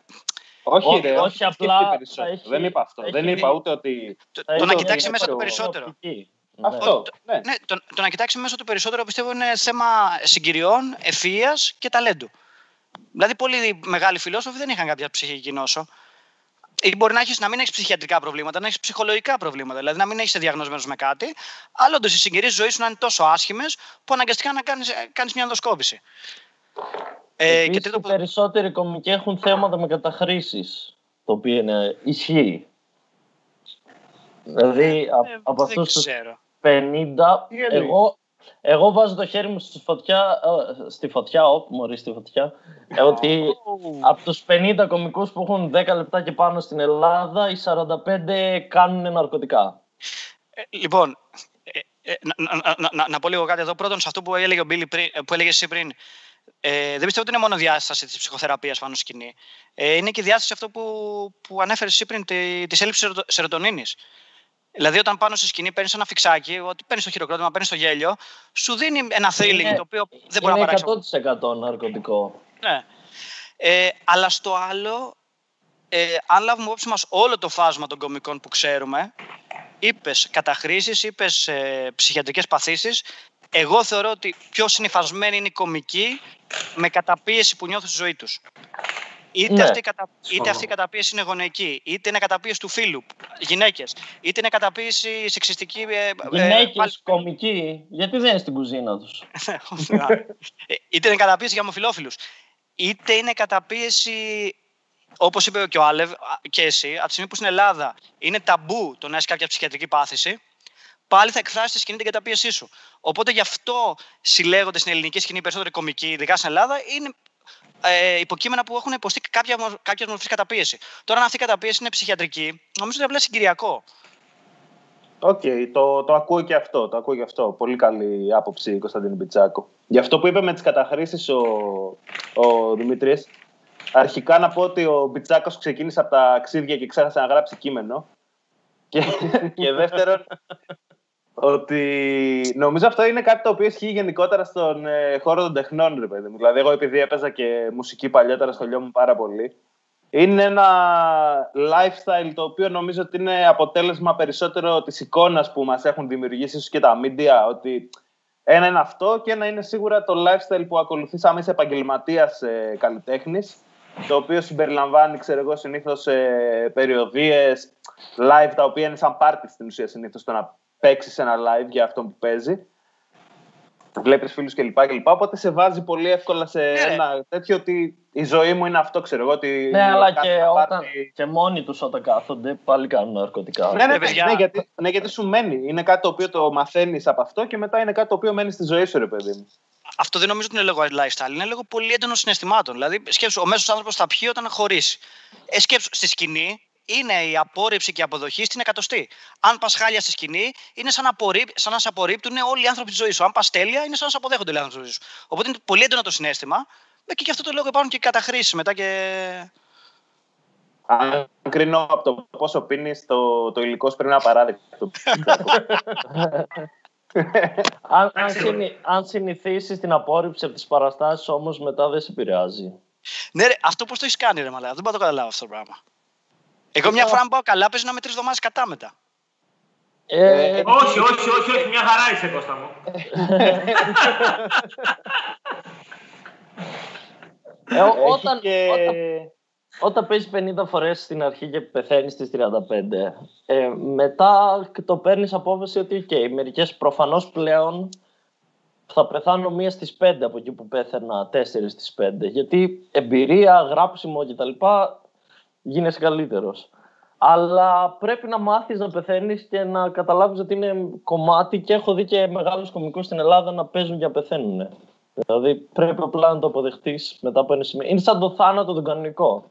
Speaker 1: Όχι, ρε, όχι, απλά. Έχει, δεν είπα αυτό. Έχει, δεν είπα ούτε ότι.
Speaker 2: Το, το να κοιτάξει μέσα το περισσότερο.
Speaker 1: Αυτό.
Speaker 2: Ναι. ναι, το, το, να κοιτάξει μέσα το περισσότερο πιστεύω είναι θέμα συγκυριών, ευφυία και ταλέντου. Δηλαδή, πολλοί μεγάλοι φιλόσοφοι δεν είχαν κάποια ψυχική νόσο. Ή μπορεί να, έχεις, να μην έχεις ψυχιατρικά προβλήματα, να έχεις ψυχολογικά προβλήματα. Δηλαδή, να μην έχεις διαγνωσμένο με κάτι. Αλλά όντως οι συγκυρίες ζωής σου να είναι τόσο άσχημες που αναγκαστικά να κάνεις κάνεις μια ενδοσκόπηση.
Speaker 3: Ε, και τρίτο... Οι περισσότεροι κομικοί έχουν θέματα με καταχρήσεις. Το οποίο είναι ισχύει. Δηλαδή, ε, από αυτούς του 50, εγώ, εγώ βάζω το χέρι μου στη φωτιά, ε, στη φωτιά, όπ, μωρή στη φωτιά, ε, ότι από τους 50 κομικούς που έχουν 10 λεπτά και πάνω στην Ελλάδα, οι 45 κάνουν ναρκωτικά.
Speaker 2: Ε, λοιπόν, να, να, να, να, πω λίγο κάτι εδώ. Πρώτον, σε αυτό που έλεγε, ο Μπίλι πριν, που έλεγες εσύ πριν, ε, δεν πιστεύω ότι είναι μόνο διάσταση της ψυχοθεραπείας πάνω σκηνή. Ε, είναι και διάσταση αυτό που, που ανέφερες εσύ πριν, τη, της έλλειψης σερωτονίνης. Δηλαδή, όταν πάνω στη σκηνή παίρνεις ένα φιξάκι, ότι παίρνεις το χειροκρότημα, παίρνεις το γέλιο, σου δίνει ένα thrilling το οποίο δεν μπορεί να παράξει.
Speaker 3: Είναι 100% ναρκωτικό.
Speaker 2: Ναι. Ε, αλλά στο άλλο, ε, αν λάβουμε υπόψη μας όλο το φάσμα των κομικών που ξέρουμε, είπες καταχρήσεις, είπες ε, ψυχιατρικές παθήσεις. Εγώ θεωρώ ότι πιο συνηθισμένη είναι η κομική με καταπίεση που νιώθουν στη ζωή τους. Είτε, ναι. αυτή, κατα... είτε αυτή η καταπίεση είναι γονεϊκή, είτε είναι καταπίεση του φίλου, γυναίκες, είτε είναι καταπίεση σεξιστική. Ε,
Speaker 3: γυναίκες, ε, κομική, γιατί δεν είναι στην κουζίνα τους;
Speaker 2: Ε, είτε είναι καταπίεση για ομοφυλόφιλους, είτε είναι καταπίεση. Όπως είπε και ο Άλευ και εσύ, από τη στιγμή που στην Ελλάδα είναι ταμπού το να έχεις κάποια ψυχιατρική πάθηση, πάλι θα εκφράσεις τη σκηνή την καταπίεσή σου. Οπότε γι' αυτό συλλέγονται στην ελληνική σκηνή περισσότεροι κομικοί, ειδικά στην Ελλάδα, είναι ε, υποκείμενα που έχουν υποστεί κάποια, κάποια μορφή καταπίεσης. Τώρα, αν αυτή η καταπίεση είναι ψυχιατρική, νομίζω ότι απλά συγκυριακό.
Speaker 1: OK, okay, το, το ακούω και αυτό. Το ακούω και αυτό. Πολύ καλή άποψη, Κωνσταντίνε Μπιτσάκο. Γι' αυτό που είπε με τις καταχρήσεις ο, ο Δημήτρης, αρχικά να πω ότι ο Μπιτσάκος ξεκίνησε από τα ξύδια και ξέχασε να γράψει κείμενο. Και, και δεύτερον, ότι νομίζω αυτό είναι κάτι το οποίο ισχύει γενικότερα στον ε, χώρο των τεχνών, ρε παιδί μου. Δηλαδή, εγώ επειδή έπαιζα και μουσική παλιότερα, σχολείο πάρα πολύ. Είναι ένα lifestyle το οποίο νομίζω ότι είναι αποτέλεσμα περισσότερο της εικόνας που μας έχουν δημιουργήσει ίσως και τα media. Ότι ένα είναι αυτό και ένα είναι σίγουρα το lifestyle που ακολουθείς σαν είσαι επαγγελματίας ε, καλλιτέχνης. Το οποίο συμπεριλαμβάνει, ξέρω εγώ, συνήθως ε, περιοδίες, live τα οποία είναι σαν πάρτι στην ουσία συνήθως το να παίξεις ένα live για αυτό που παίζει. Βλέπεις φίλους κλπ. κλπ. Οπότε σε βάζει πολύ εύκολα σε ναι. ένα τέτοιο ότι η ζωή μου είναι αυτό, ξέρω εγώ. Ότι
Speaker 3: ναι, αλλά και, όταν, και μόνοι τους όταν κάθονται πάλι κάνουν ναρκωτικά.
Speaker 1: Ναι, ναι, ναι, ναι, γιατί, ναι, γιατί σου μένει. Είναι κάτι το οποίο το μαθαίνεις από αυτό και μετά είναι κάτι το οποίο μένει στη ζωή σου, ρε παιδί μου.
Speaker 2: Αυτό δεν νομίζω ότι είναι λόγω lifestyle, είναι λόγω πολύ έντονων συναισθημάτων. Δηλαδή, σκέψου, ο μέσος άνθρωπος θα πιει όταν χωρίσει. Ε, σκέψου, στη σκηνή είναι η απόρριψη και η αποδοχή στην εκατοστή. Αν πας χάλια στη σκηνή, είναι σαν, απορρίπ, σαν να σε απορρίπτουν όλοι οι άνθρωποι της ζωής σου. Αν πας τέλεια, είναι σαν να σε αποδέχονται όλοι οι άνθρωποι της ζωής σου. Οπότε είναι πολύ έντονο το συνέστημα. Και γι' αυτό το λόγο υπάρχουν και καταχρήσεις μετά και.
Speaker 1: Αν κρίνω από το πόσο πίνεις, το, το υλικό σου πρέπει να απαράδεκτο.
Speaker 3: αν, αν, αν συνηθίσεις την απόρριψη από τις παραστάσεις, όμως μετά δεν σε επηρεάζει.
Speaker 2: Ναι, ρε, αυτό πώς το έχεις κάνει, ρε Μαλά. Δεν μπορώ να το καταλάβω αυτό το πράγμα. Εγώ μια φορά πάω καλά, παίζει να με τρει εβδομάδε κατά μετά.
Speaker 4: Ε, όχι, όχι, όχι, όχι, μια χαρά είσαι Κώστα μου.
Speaker 3: ε, όταν, και... όταν, όταν παίζεις 50 φορές στην αρχή και πεθαίνεις στις 35, ε, μετά το παίρνεις απόφαση ότι okay, μερικές προφανώς πλέον θα πεθάνω μία στις 5 από εκεί που πέθαινα 4 στις 5. Γιατί εμπειρία, γράψιμο κτλ γίνεσαι καλύτερος. Αλλά πρέπει να μάθεις να πεθαίνεις και να καταλάβεις ότι είναι κομμάτι και έχω δει και μεγάλους κομικούς στην Ελλάδα να παίζουν και να πεθαίνουν. Δηλαδή πρέπει απλά να το αποδεχτείς μετά από ένα σημείο. Είναι σαν το θάνατο τον κανονικό.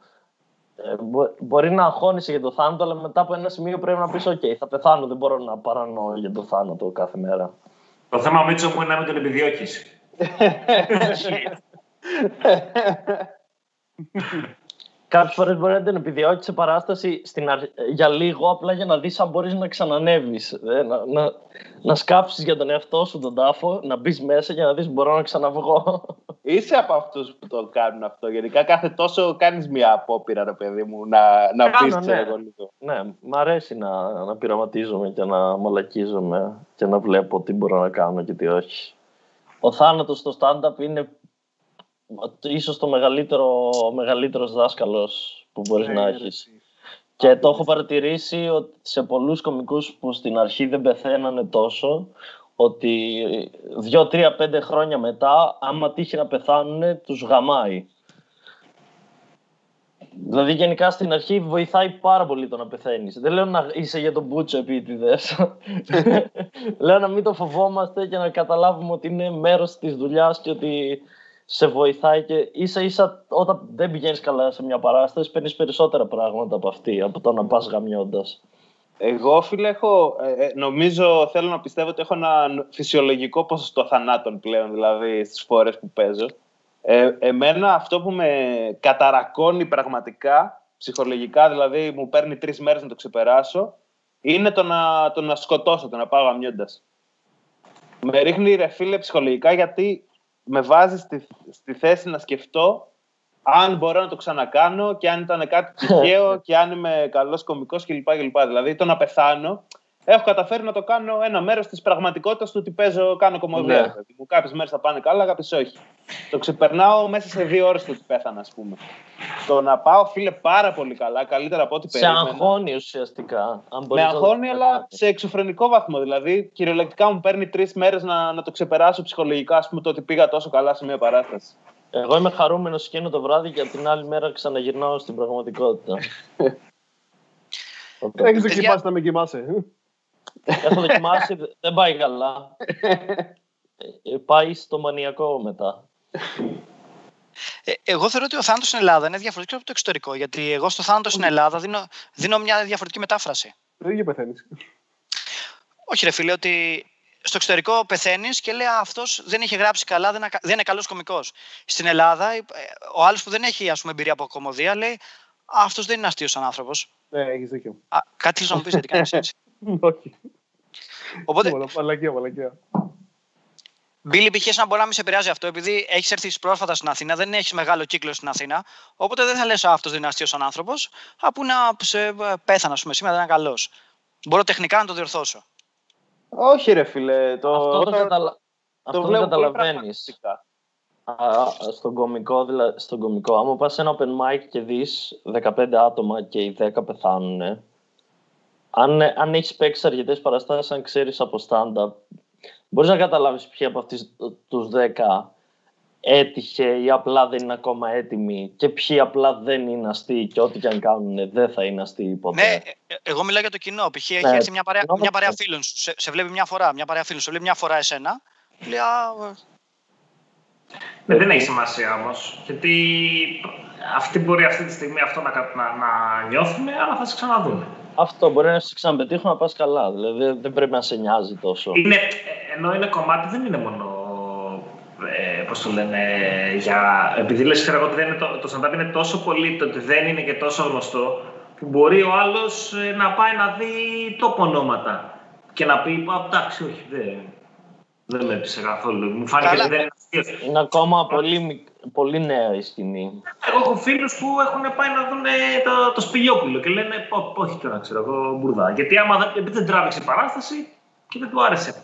Speaker 3: Ε, μπορεί να αγχώνεσαι για το θάνατο, αλλά μετά από ένα σημείο πρέπει να πεις: OK, θα πεθάνω. Δεν μπορώ να παρανοώ για το θάνατο κάθε μέρα.
Speaker 4: Το θέμα Μίτσο μου είναι να μην τον επιδιώκεις.
Speaker 3: Κάποιες φορές μπορεί να την επιδιώκει σε παράσταση στην αρχ... για λίγο, απλά για να δεις αν μπορείς να ξανανεύεις. Ε, να, να, να σκάψεις για τον εαυτό σου τον τάφο, να μπεις μέσα για να δεις μπορώ να ξαναβγώ.
Speaker 1: Είσαι από αυτούς που το κάνουν αυτό. Γενικά κάθε τόσο κάνεις μια απόπειρα, ρε παιδί μου, να, να πει
Speaker 3: ναι. εγώ λίγο. Ναι, μ' αρέσει να, να πειραματίζομαι και να μαλακίζομαι και να βλέπω τι μπορώ να κάνω και τι όχι. Ο θάνατος στο stand-up είναι ίσως το μεγαλύτερο, μεγαλύτερος δάσκαλος που μπορείς να έχεις. Και το έχω παρατηρήσει ότι σε πολλούς κομικούς που στην αρχή δεν πεθαίνανε τόσο, ότι δύο, τρία, πέντε χρόνια μετά, άμα τύχει να πεθάνουν, τους γαμάει. Δηλαδή, γενικά στην αρχή βοηθάει πάρα πολύ το να πεθαίνεις. Δεν λέω να είσαι για τον Μπούτσο επίτηδες. λέω να μην το φοβόμαστε και να καταλάβουμε ότι είναι μέρος της δουλειάς και ότι σε βοηθάει και ίσα ίσα όταν δεν πηγαίνεις καλά σε μια παράσταση παίρνεις περισσότερα πράγματα από αυτή, από το να πας γαμιώντας.
Speaker 1: Εγώ, φίλε, έχω, ε, ε, νομίζω, θέλω να πιστεύω ότι έχω ένα φυσιολογικό ποσοστό θανάτων πλέον, δηλαδή στις φορές που παίζω. Ε, εμένα αυτό που με καταρακώνει πραγματικά, ψυχολογικά, δηλαδή μου παίρνει τρεις μέρες να το ξεπεράσω, είναι το να, το να σκοτώσω, το να πάω γαμιώντας. Με ρίχνει ρε φίλε ψυχολογικά γιατί με βάζει στη, στη θέση να σκεφτώ αν μπορώ να το ξανακάνω και αν ήταν κάτι τυχαίο και αν είμαι καλός κωμικός κλπ. Δηλαδή το να πεθάνω έχω καταφέρει να το κάνω ένα μέρος της πραγματικότητας του ότι παίζω, κάνω κομμωδία. Ναι. Μου κάποιες μέρες θα πάνε καλά, κάποιες όχι. Το ξεπερνάω μέσα σε δύο ώρες το ότι πέθανα, ας πούμε. Το να πάω, φίλε, πάρα πολύ καλά, καλύτερα από ό,τι περίμενα.
Speaker 3: Σε αγχώνει ουσιαστικά.
Speaker 1: Αν Με αγχώνει, αλλά σε εξωφρενικό βαθμό. Δηλαδή, κυριολεκτικά μου παίρνει τρεις μέρες να, να το ξεπεράσω ψυχολογικά, ας πούμε, το ότι πήγα τόσο καλά σε μια παράσταση.
Speaker 3: Εγώ είμαι χαρούμενος εκείνο το βράδυ και την άλλη μέρα ξαναγυρνάω στην πραγματικότητα.
Speaker 5: Έχεις δοκιμάσει να με κοιμάσαι.
Speaker 3: Έχω δοκιμάσει, δεν πάει καλά. Ε, πάει στο μανιακό μετά.
Speaker 2: Ε, εγώ θεωρώ ότι ο θάνατος στην Ελλάδα είναι διαφορετικός από το εξωτερικό. Γιατί εγώ στο θάνατο στην Ελλάδα δίνω, δίνω μια διαφορετική μετάφραση.
Speaker 5: Δεν ίδιο πεθαίνεις.
Speaker 2: Όχι, ρε φίλε, ότι στο εξωτερικό πεθαίνεις και λέει Αυτός δεν έχει γράψει καλά, δεν, δεν είναι καλός κωμικός. Στην Ελλάδα, ε, ο άλλος που δεν έχει ας πούμε, εμπειρία από κομμωδία λέει Αυτός δεν είναι αστείος άνθρωπος.
Speaker 5: Ναι, έχεις δίκιο.
Speaker 2: κάτι θέλω να μου πεις γιατί κάνεις έτσι.
Speaker 5: Όχι.
Speaker 2: Οπότε.
Speaker 5: Μαλακία, μαλακία.
Speaker 2: Μπίλι, π.χ. να μπορεί να μην σε επηρεάζει αυτό, επειδή έχεις έρθει πρόσφατα στην Αθήνα, δεν έχεις μεγάλο κύκλο στην Αθήνα. Οπότε δεν θα λες αυτός δεν είναι αστείο σαν άνθρωπος, από να σε πέθανα, ας πούμε, σήμερα δεν είναι καλός. Μπορώ τεχνικά να το διορθώσω.
Speaker 1: Όχι, ρε φίλε. Το...
Speaker 3: Αυτό το, καταλα... το αυτό καταλαβαίνεις. Στον κομικό, δηλαδή, στον κομικό, άμα πας σε ένα open mic και δεις 15 άτομα και οι 10 πεθάνουν, αν, αν έχεις παίξει αρκετές παραστάσεις, αν ξέρεις από stand-up, μπορείς να καταλάβεις ποιοι από αυτούς τους 10 έτυχε ή απλά δεν είναι ακόμα έτοιμοι και ποιοι απλά δεν είναι αστείοι και ό,τι και αν κάνουν δεν θα είναι αστείοι ποτέ.
Speaker 2: Ναι, ε, εγώ μιλάω για το κοινό. Π.χ. έχει ναι, έρθει μια παρέα, μια παρέα φίλων σου. Σε, σε, βλέπει μια φορά, μια παρέα φίλων σου. Σε βλέπει μια φορά εσένα. Λέει, α,
Speaker 4: ναι, δεν έχει σημασία όμως. Γιατί αυτοί μπορεί αυτή τη στιγμή αυτό να, να, να νιώθουν, αλλά θα σε ξαναδούν.
Speaker 3: Αυτό μπορεί να σε ξαναπετύχουν να πας καλά. Δηλαδή δεν πρέπει να σε νοιάζει τόσο.
Speaker 4: Είναι, ενώ είναι κομμάτι, δεν είναι μόνο. Ε, Πώς το λένε, για. Επειδή λες, ξέρω ότι δεν είναι το, το stand είναι τόσο πολύ το ότι δεν είναι και τόσο γνωστό, που μπορεί ο άλλος ε, να πάει να δει τόπο ονόματα και να πει: Εντάξει, όχι, δεν, δεν με έπεισε καθόλου. Μου φάνηκε ότι δεν είναι
Speaker 3: Είναι ακόμα πολύ, πολύ νέα η σκηνή.
Speaker 4: Εγώ έχω φίλους που έχουν πάει να δουν το, το σπηλιόπουλο και λένε Όχι τώρα, ξέρω εγώ, μπουρδά. Γιατί άμα δεν, επειδή δεν τράβηξε η παράσταση και δεν του άρεσε.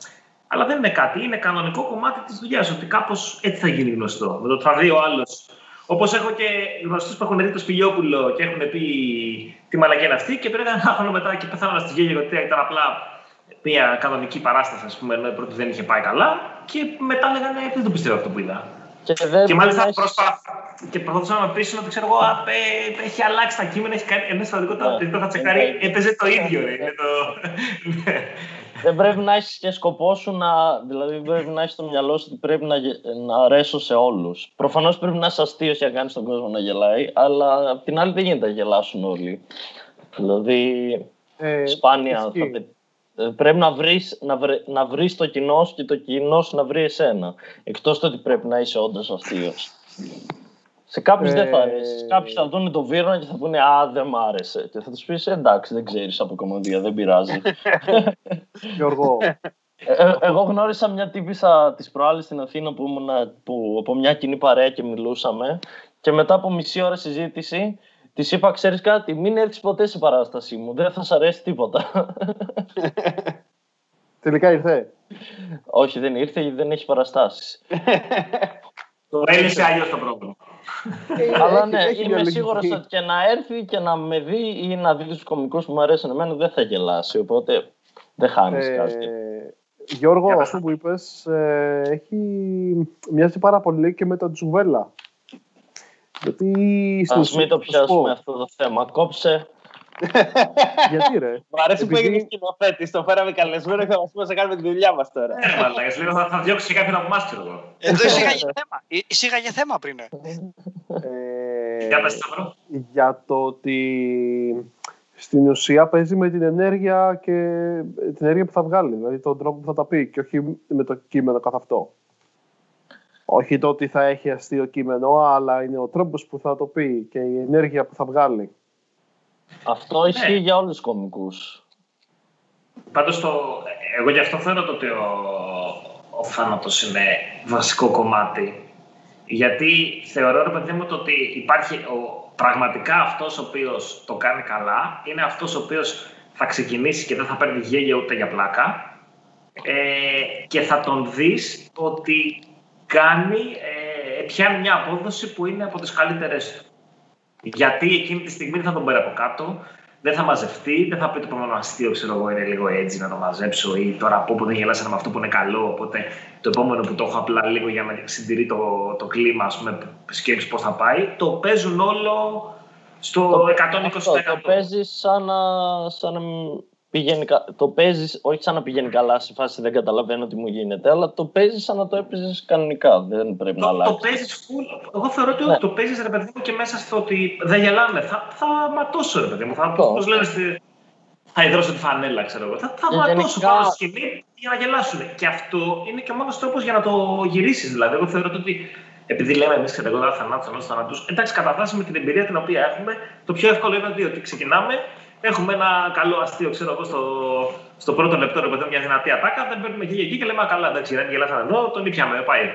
Speaker 4: Αλλά δεν είναι κάτι. Είναι κανονικό κομμάτι της δουλειάς. Ότι κάπως έτσι θα γίνει γνωστό. Με το τραβεί ο άλλος. Όπως έχω και γνωστούς που έχουν δει το σπηλιόπουλο και έχουν πει τι μαλακία είναι αυτή και πρέπει ένα χρόνο μετά και πεθάνουν στη γέλια γιατί ήταν απλά μια κανονική παράσταση, ας πούμε, ενώ πρώτη δεν είχε πάει καλά. Και μετά λέγανε Δεν το πιστεύω αυτό που είδα. Και, και μάλιστα πρόσφατα και προσπαθούσα να με πείσουν ότι ξέρω εγώ, ε, έχει αλλάξει τα κείμενα, έχει κάνει ένα στρατικό το οποίο θα τσεκάρει, έπαιζε το ίδιο. Ρε, το...
Speaker 3: δεν πρέπει να έχεις και σκοπό σου να. Δηλαδή, πρέπει να έχεις στο μυαλό σου ότι πρέπει να, να αρέσω σε όλους. Προφανώς πρέπει να είσαι αστείος για να κάνεις τον κόσμο να γελάει, αλλά απ' την άλλη δεν γίνεται να γελάσουν όλοι. Δηλαδή, ε, σπάνια θα, ε, πρέπει να βρεις, να, βρει, να βρεις το κοινός σου και το κοινός σου να βρει εσένα. Εκτός το ότι πρέπει να είσαι όντως αστείος. Σε κάποιους ε... δεν θα αρέσει. Κάποιοι θα δουν το βίρον και θα πούνε Α, δεν μ' άρεσε. Και θα τους πεις Εντάξει, δεν ξέρεις από κομμωδία, δεν πειράζει.
Speaker 5: Γιώργο.
Speaker 3: Ε, εγώ γνώρισα μια τύπησα της προάλλης στην Αθήνα που ήμουν που, από μια κοινή παρέα και μιλούσαμε. Και μετά από μισή ώρα συζήτηση, της είπα: Ξέρεις κάτι, μην έρθεις ποτέ σε παράστασή μου. Δεν θα σ' αρέσει τίποτα.
Speaker 5: Τελικά ήρθε.
Speaker 3: Όχι, δεν ήρθε γιατί δεν έχει παραστάσεις.
Speaker 4: Το έλυσε αλλιώς το πρόβλημα.
Speaker 3: Ε, Αλλά ναι, είμαι σίγουρος ότι και να έρθει και να με δει ή να δει τους κομικούς που μου αρέσουν εμένα δεν θα γελάσει. Οπότε δεν χάνεις ε, κάτι.
Speaker 5: Γιώργο, αυτό που είπες, ε, έχει μοιάζει πάρα πολύ και με τον Τζουβέλα.
Speaker 3: Γιατί Ας μην το πιάσουμε αυτό το θέμα. Κόψε.
Speaker 5: Γιατί ρε;
Speaker 6: Μ' αρέσει που έγινε σκηνοθέτης. Το φέραμε καλεσμένο και θα μας πει να κάνουμε τη δουλειά μας τώρα.
Speaker 4: Ναι, μαλάκα. Λέω θα, θα διώξει κάποιον από εμάς, ξέρω εγώ.
Speaker 2: Εδώ εισήγαγε θέμα. Εισήγαγε θέμα πριν. Ε,
Speaker 4: για,
Speaker 5: για το ότι στην ουσία παίζει με την ενέργεια και την ενέργεια που θα βγάλει, δηλαδή τον τρόπο που θα τα πει και όχι με το κείμενο καθ' αυτό. Όχι το ότι θα έχει αστείο κείμενο, αλλά είναι ο τρόπος που θα το πει και η ενέργεια που θα βγάλει.
Speaker 3: Αυτό ισχύει ναι. για όλους τους κομικούς.
Speaker 4: Πάντως, το, εγώ γι' αυτό θεωρώ ότι ο, ο θάνατος είναι βασικό κομμάτι. Γιατί θεωρώ, ρε παιδί μου, ότι υπάρχει ο, πραγματικά αυτός ο οποίος το κάνει καλά, είναι αυτός ο οποίος θα ξεκινήσει και δεν θα παίρνει γέλιο ούτε για πλάκα ε, και θα τον δεις ότι κάνει, ε, πιάνει μια απόδοση που είναι από τις καλύτερες του. Γιατί εκείνη τη στιγμή δεν θα τον πάρει από κάτω, δεν θα μαζευτεί, δεν θα πει το επόμενο αστείο, ξέρω εγώ, είναι λίγο έτσι να το μαζέψω ή τώρα από που δεν γελάσανε με αυτό που είναι καλό. Οπότε το επόμενο που το έχω απλά λίγο για να συντηρεί το, το κλίμα, ας πούμε, σκέψη πώς θα πάει, το παίζουν όλο στο το, 120%. Αυτό,
Speaker 3: το παίζεις σαν να, σαν να πηγαίνει, το παίζεις, όχι σαν να πηγαίνει καλά σε φάση δεν καταλαβαίνω τι μου γίνεται, αλλά το παίζεις σαν να το έπαιζες κανονικά. Δεν πρέπει
Speaker 4: το,
Speaker 3: να αλλάξεις.
Speaker 4: Το παίζεις full. Εγώ θεωρώ ότι ναι. το παίζεις ρε παιδί μου και μέσα στο ότι δεν γελάμε. Θα, θα ματώσω ρε παιδί μου. Θα, πώς λένε στη, θα υδρώσω τη φανέλα, ξέρω εγώ. Θα, θα ματώσω γενικά... πάνω στη σκηνή για να γελάσουν. Και αυτό είναι και ο μόνος τρόπος για να το γυρίσεις. Δηλαδή, εγώ θεωρώ ότι επειδή λέμε εμείς κατηγορία θανάτου, ενός θανάτου, εντάξει, κατά βάση με την εμπειρία την οποία έχουμε, το πιο εύκολο είναι ότι ξεκινάμε Έχουμε ένα καλό αστείο, ξέρω εγώ, στο, στο πρώτο λεπτό, ρε παιδί, μια δυνατή ατάκα. Δεν παίρνουμε εκεί, εκεί και λέμε καλά, εντάξει, δεν γελάσανε εδώ, τον ήπιαμε, πάει.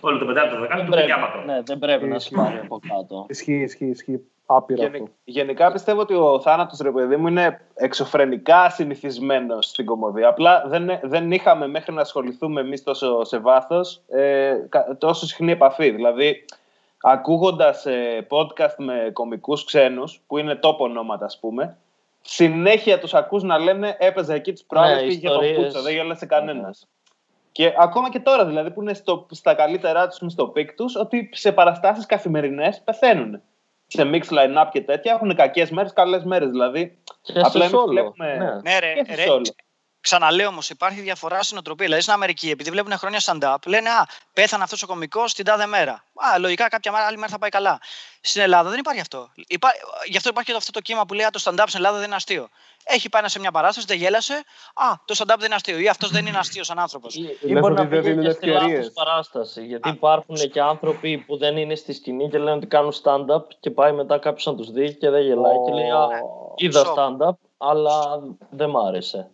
Speaker 4: Όλο το πεντάλεπτο, το δεκάλεπτο, το πιάματο.
Speaker 3: Ναι, δεν πρέπει να σπάρει από κάτω.
Speaker 5: Ισχύει, ισχύει, ισχύει. Άπειρα Γενι,
Speaker 6: αυτό. Γενικά πιστεύω ότι ο θάνατος ρε παιδί μου είναι εξωφρενικά συνηθισμένο στην κομμωδία. Απλά δεν, δεν είχαμε μέχρι να ασχοληθούμε εμείς τόσο σε βάθος ε, τόσο συχνή επαφή. Δηλαδή, ακούγοντας ε, podcast με κομικούς ξένους, που είναι top ονόματα, ας πούμε, συνέχεια τους ακούς να λένε έπαιζα εκεί τις προάλλες, ναι, πήγε του πούτσου, δεν γέλασε κανένας. Ναι. Και ακόμα και τώρα δηλαδή που είναι στο, στα καλύτερά τους, στο peak τους, ότι σε παραστάσεις καθημερινές πεθαίνουν. Σε mix line-up και τέτοια έχουν κακές μέρες, καλές μέρες δηλαδή.
Speaker 3: Και απλά εμείς βλέπουμε.
Speaker 2: Ναι, ναι ρε, ρε, Ξαναλέω όμως, υπάρχει διαφορά στην οτροπία. Δηλαδή στην Αμερική, επειδή βλέπουν χρόνια stand-up, λένε Α, πέθανε αυτός ο κωμικός την τάδε μέρα. Α, λογικά κάποια άλλη μέρα θα πάει καλά. Στην Ελλάδα δεν υπάρχει αυτό. Υπά... Γι' αυτό υπάρχει και αυτό το κύμα που λέει Το stand-up στην Ελλάδα δεν είναι αστείο. Έχει πάει σε μια παράσταση, δεν γέλασε. Α, το stand-up δεν είναι αστείο. Ή αυτός δεν είναι αστείο σαν άνθρωπος.
Speaker 3: Ή μπορεί να πήγε και στη λάθο παράσταση. Γιατί υπάρχουν και άνθρωποι που δεν είναι στη σκηνή και λένε ότι κάνουν stand-up και πάει μετά κάποιος να τους δει και δεν γελάει και λέει Α, είδα stand-up, αλλά δεν μ' άρεσε.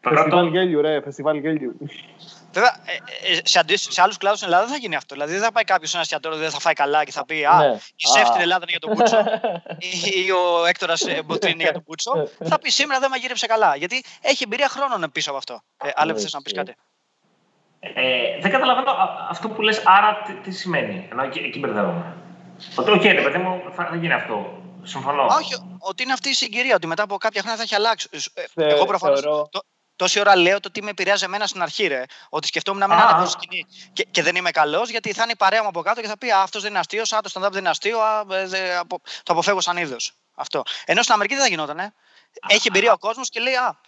Speaker 5: Φεστιβάλ γέλιου, ρε, φεστιβάλ γέλιου.
Speaker 2: Βέβαια, ε, ε, σε, σε άλλους κλάδους στην Ελλάδα δεν θα γίνει αυτό. Δηλαδή δεν θα πάει κάποιος σε ένας εστιατόριο, δεν θα φάει καλά και θα πει Α, ναι. η σεφ στην Ελλάδα είναι για τον Πούτσο ή ο Έκτορας ε, Μποτρίν είναι για τον Πούτσο. θα πει σήμερα δεν μαγείρεψε καλά. Γιατί έχει εμπειρία χρόνων πίσω από αυτό. Ε, Άλλο θες να πεις κάτι;
Speaker 4: Ε, δεν καταλαβαίνω αυτό που λες, άρα τι, τι σημαίνει. Ενώ εκεί, εκεί μπερδεύομαι. Ότι, OK, okay, παιδί μου, θα, θα γίνει αυτό. Συμφωνώ.
Speaker 2: Όχι, ότι είναι αυτή η συγκυρία, ότι μετά από κάποια χρόνια θα έχει αλλάξει. Εγώ προφανώς. Το, τόση ώρα λέω το τι με επηρεάζει εμένα στην αρχή, ρε. Ότι σκεφτόμουν να μην ανέβω σκηνή και, και δεν είμαι καλός, γιατί θα είναι η παρέα μου από κάτω και θα πει Αυτός δεν είναι αστείος, Α, το stand-up δεν είναι αστείο, α, δε, απο, το αποφεύγω σαν είδος. Αυτό. Ενώ στην Αμερική δεν θα γινόταν. Ε. Έχει εμπειρία ο κόσμος και λέει Α,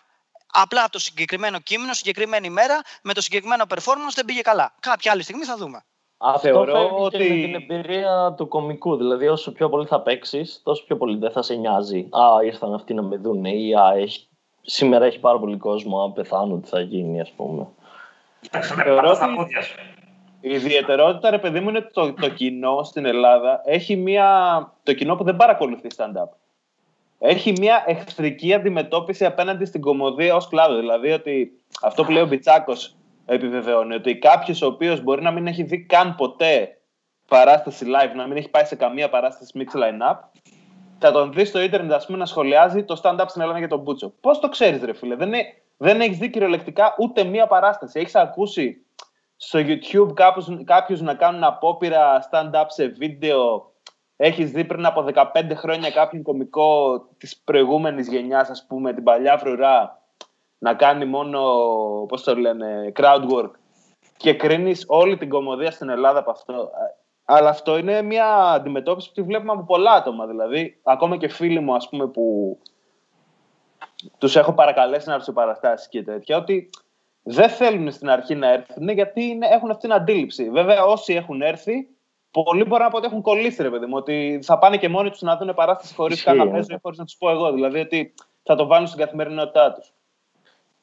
Speaker 2: απλά το συγκεκριμένο κείμενο, συγκεκριμένη ημέρα, με το συγκεκριμένο performance δεν πήγε καλά. Κάποια άλλη στιγμή θα δούμε.
Speaker 3: Αυτό Θεωρώ ότι. Και με την εμπειρία του κομικού. Δηλαδή, όσο πιο πολύ θα παίξεις, τόσο πιο πολύ δεν θα σε νοιάζει. Α, ήρθαν αυτοί να με δουν ή Α, έχει σήμερα έχει πάρα πολύ κόσμο. Αν πεθάνω, τι θα γίνει, ας πούμε.
Speaker 4: Εντάξει, ναι, Θεωρώ ότι...
Speaker 1: Η ιδιαιτερότητα, ρε παιδί μου, είναι το, το κοινό στην Ελλάδα έχει μια. το κοινό που δεν παρακολουθεί stand-up. Έχει μια εχθρική αντιμετώπιση απέναντι στην κομμωδία ως κλάδο. Δηλαδή ότι αυτό που λέει ο Μπιτσάκος επιβεβαιώνει ότι κάποιος ο οποίος μπορεί να μην έχει δει καν ποτέ παράσταση live, να μην έχει πάει σε καμία παράσταση mix line-up, θα τον δεις στο ίντερνετ ας πούμε, να σχολιάζει το stand-up στην Ελλάδα για τον Μπούτσο. Πώς το ξέρεις, ρε φίλε, δεν, δεν έχεις δει κυριολεκτικά ούτε μία παράσταση. Έχεις ακούσει στο YouTube κάποιους να κάνουν απόπειρα stand-up σε βίντεο; Έχεις δει πριν από 15 χρόνια κάποιον κωμικό της προηγούμενης γενιάς, ας πούμε, την παλιά φρουρά, να κάνει μόνο, πώς το λένε, crowd work; Και κρίνεις όλη την κομμωδία στην Ελλάδα από αυτό. Αλλά αυτό είναι μια αντιμετώπιση που τη βλέπουμε από πολλά άτομα. Δηλαδή, ακόμα και φίλοι μου, ας πούμε, που τους έχω παρακαλέσει να έρθουν παραστάσεις και τέτοια, ότι δεν θέλουν στην αρχή να έρθουν γιατί είναι, έχουν αυτή την αντίληψη. Βέβαια, όσοι έχουν έρθει, πολλοί μπορεί να πω ότι έχουν κολλήσει, ρε παιδί μου, ότι θα πάνε και μόνοι τους να δουν παράσταση χωρίς καν να παίζουν ή χωρίς να τους πω εγώ. Δηλαδή, ότι θα το βάλουν στην καθημερινότητά τους.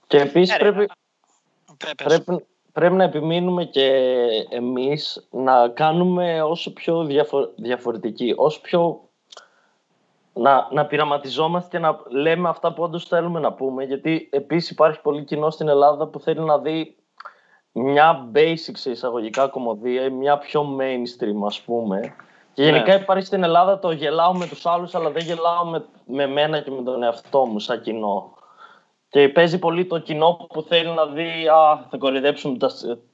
Speaker 3: Και επίσης ε, πρέπει, πρέπει, πρέπει να επιμείνουμε και εμείς να κάνουμε όσο πιο διαφο- διαφορετική, όσο πιο να, να πειραματιζόμαστε και να λέμε αυτά που όντως θέλουμε να πούμε, γιατί επίσης υπάρχει πολύ κοινό στην Ελλάδα που θέλει να δει μια basic σε εισαγωγικά κομμωδία ή μια πιο mainstream ας πούμε. Και γενικά ναι. υπάρχει στην Ελλάδα το γελάω με τους άλλους αλλά δεν γελάω με, με μένα και με τον εαυτό μου σαν κοινό. Και παίζει πολύ το κοινό που θέλει να δει α, θα κοροϊδέψουμε τα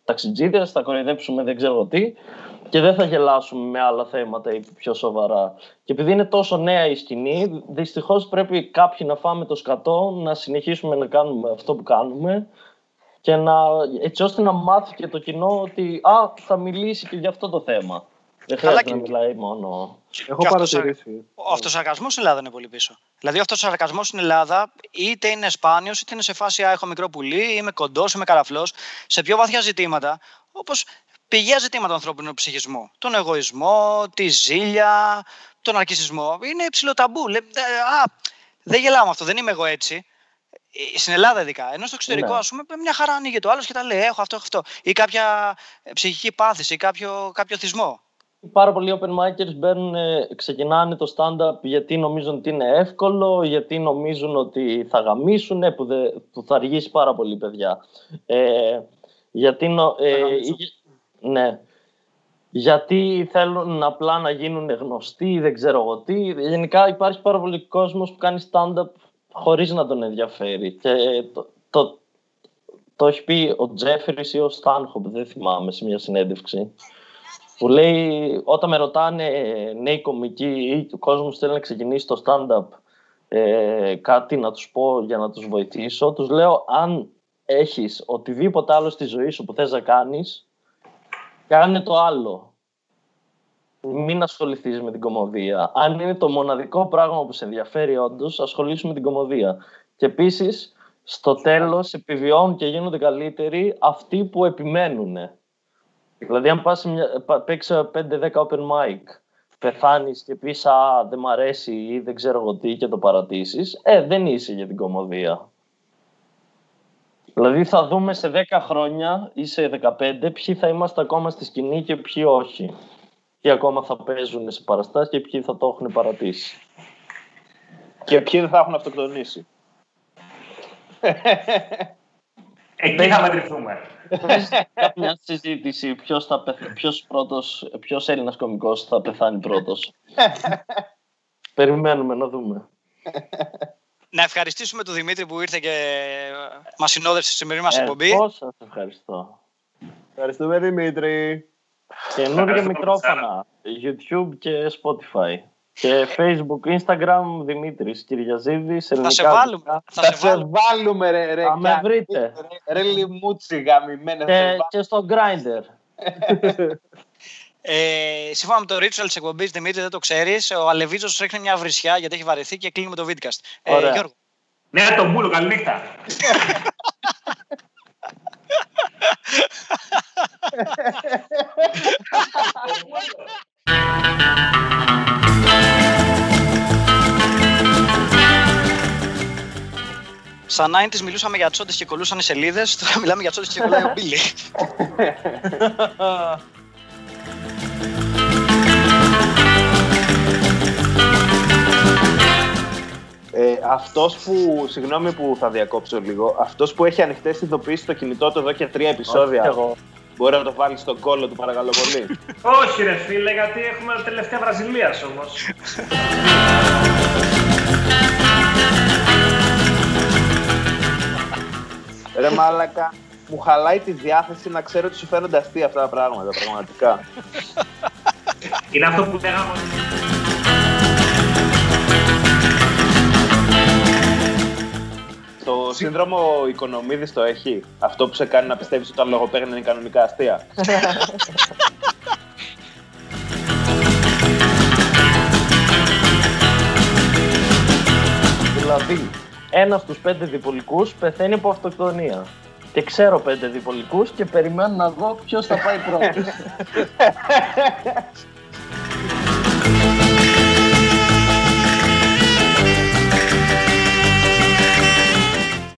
Speaker 3: ταξιτζίδες, θα κοροϊδέψουμε δεν ξέρω τι και δεν θα γελάσουμε με άλλα θέματα ή πιο σοβαρά. Και επειδή είναι τόσο νέα η σκηνή, δυστυχώς πρέπει κάποιοι να φάμε το σκατό, να συνεχίσουμε να κάνουμε αυτό που κάνουμε και να, έτσι ώστε να μάθει και το κοινό ότι α, θα μιλήσει και για αυτό το θέμα. Δεν χρειάζεται να μιλάει μόνο.
Speaker 5: Έχω παρατηρήσει.
Speaker 2: Ο αυτοσαρκασμό στην Ελλάδα είναι πολύ πίσω. Δηλαδή, ο αυτοσαρκασμό στην Ελλάδα είτε είναι σπάνιος, είτε είναι σε φάση έχω μικρό πουλί, είμαι κοντός, είμαι καραφλό. Σε πιο βαθιά ζητήματα, όπως πηγαία ζητήματα του ανθρώπινου ψυχισμού. Τον εγωισμό, τη ζήλια, τον αρκισισμό. Είναι υψηλό ταμπού. Λέ, α, δεν γελάω με αυτό, δεν είμαι εγώ έτσι. Ε, στην Ελλάδα ειδικά. Ενώ στο εξωτερικό, ναι. ας πούμε, μια χαρά ανοίγει το άλλος και τα λέει: Έχω αυτό, έχω αυτό. Ή κάποια ψυχική πάθηση ή κάποιο, κάποιο θυσμό
Speaker 3: πάρα πολλοί open micers μπαίνουν, ξεκινάνε το stand-up γιατί νομίζουν ότι είναι εύκολο, γιατί νομίζουν ότι θα γαμίσουν, που, δε, που θα αργήσει πάρα πολύ παιδιά. Ε, γιατί, ε, ναι, γιατί θέλουν απλά να γίνουν γνωστοί, δεν ξέρω εγώ τι. Γενικά υπάρχει πάρα πολύ κόσμος που κάνει stand-up χωρίς να τον ενδιαφέρει. Και το, το, το έχει πει ο Τζέφερης ή ο Στάνχοπ, δεν θυμάμαι, σε μια συνέντευξη που λέει όταν με ρωτάνε νέοι κομικοί ή ο κόσμος θέλει να ξεκινήσει το stand-up ε, κάτι να τους πω για να τους βοηθήσω, τους λέω αν έχεις οτιδήποτε άλλο στη ζωή σου που θες να κάνεις, κάνε το άλλο. Μην ασχοληθείς με την κομμωδία. Αν είναι το μοναδικό πράγμα που σε ενδιαφέρει όντως, ασχολήσου με την κομμωδία. Και επίσης, στο τέλος επιβιώνουν και γίνονται καλύτεροι αυτοί που επιμένουν. Δηλαδή, αν πας παίξει 5-10 open mic, πεθάνεις και πεις «Α, δεν μ' αρέσει» ή «Δεν ξέρω εγώ τι» και το παρατήσεις, ε, δεν είσαι για την κομμωδία. Δηλαδή θα δούμε σε 10 χρόνια ή σε 15 ποιοι θα είμαστε ακόμα στη σκηνή και ποιοι όχι. Ποιοι ακόμα θα παίζουν σε παραστάσεις και ποιοι θα το έχουν παρατήσει.
Speaker 1: Και ποιοι δεν θα έχουν αυτοκτονήσει.
Speaker 4: Εκεί θα μετρηθούμε.
Speaker 3: Κάποια συζήτηση ποιος, θα ποιος, πρώτος, ποιος Έλληνας κομικός θα πεθάνει πρώτος. Περιμένουμε να δούμε.
Speaker 2: Να ευχαριστήσουμε τον Δημήτρη που ήρθε και μας συνόδευσε στη σημερινή μας ε, εκπομπή.
Speaker 3: Πώς σας ευχαριστώ.
Speaker 5: Ευχαριστούμε Δημήτρη.
Speaker 3: Καινούργια μικρόφωνα, YouTube και Spotify. Και Facebook, Instagram, Δημήτρης Κυριαζίδης,
Speaker 2: Θα σε βάλουμε.
Speaker 1: Θα, σε, βάλουμε, ρε, ρε.
Speaker 3: Θα με βρείτε.
Speaker 1: Ρε, ρε λιμούτσι γαμημένα.
Speaker 3: Και, και στο Grindr.
Speaker 2: Ε, σύμφωνα με το ritual τη εκπομπή, Δημήτρη, δεν το ξέρει, ο Αλεβίζο ρίχνει μια βρισιά γιατί έχει βαρεθεί και κλείνουμε το vidcast.
Speaker 3: Ε, Γιώργο.
Speaker 4: Ναι, τον μπούλο, καληνύχτα.
Speaker 2: Σαν 90's μιλούσαμε για τσόντες και κολούσαν σελίδες, τώρα μιλάμε για τσόντες και κολλάει ο Μπίλι.
Speaker 1: Ε, αυτός που, συγγνώμη που θα διακόψω λίγο, αυτός που έχει ανοιχτές ειδοποιήσεις στο κινητό του εδώ και τρία επεισόδια,
Speaker 3: εγώ.
Speaker 1: μπορεί να το βάλει στον κόλλο του παρακαλώ πολύ.
Speaker 4: Όχι ρε φίλε, γιατί έχουμε τελευταία Βραζιλίας όμως.
Speaker 1: Ρε μάλακα, μου χαλάει τη διάθεση να ξέρω ότι σου φαίνονται αστεία αυτά τα πράγματα, πραγματικά.
Speaker 4: Είναι αυτό που λέγαμε ότι
Speaker 1: Το σύνδρομο Οικονομίδης το έχει; Αυτό που σε κάνει να πιστεύεις ότι τα λογοπαίγνια είναι κανονικά αστεία;
Speaker 3: Δηλαδή, ένας στους πέντε διπολικούς πεθαίνει από αυτοκτονία. Και ξέρω πέντε διπολικούς και περιμένω να δω ποιος θα πάει πρώτος.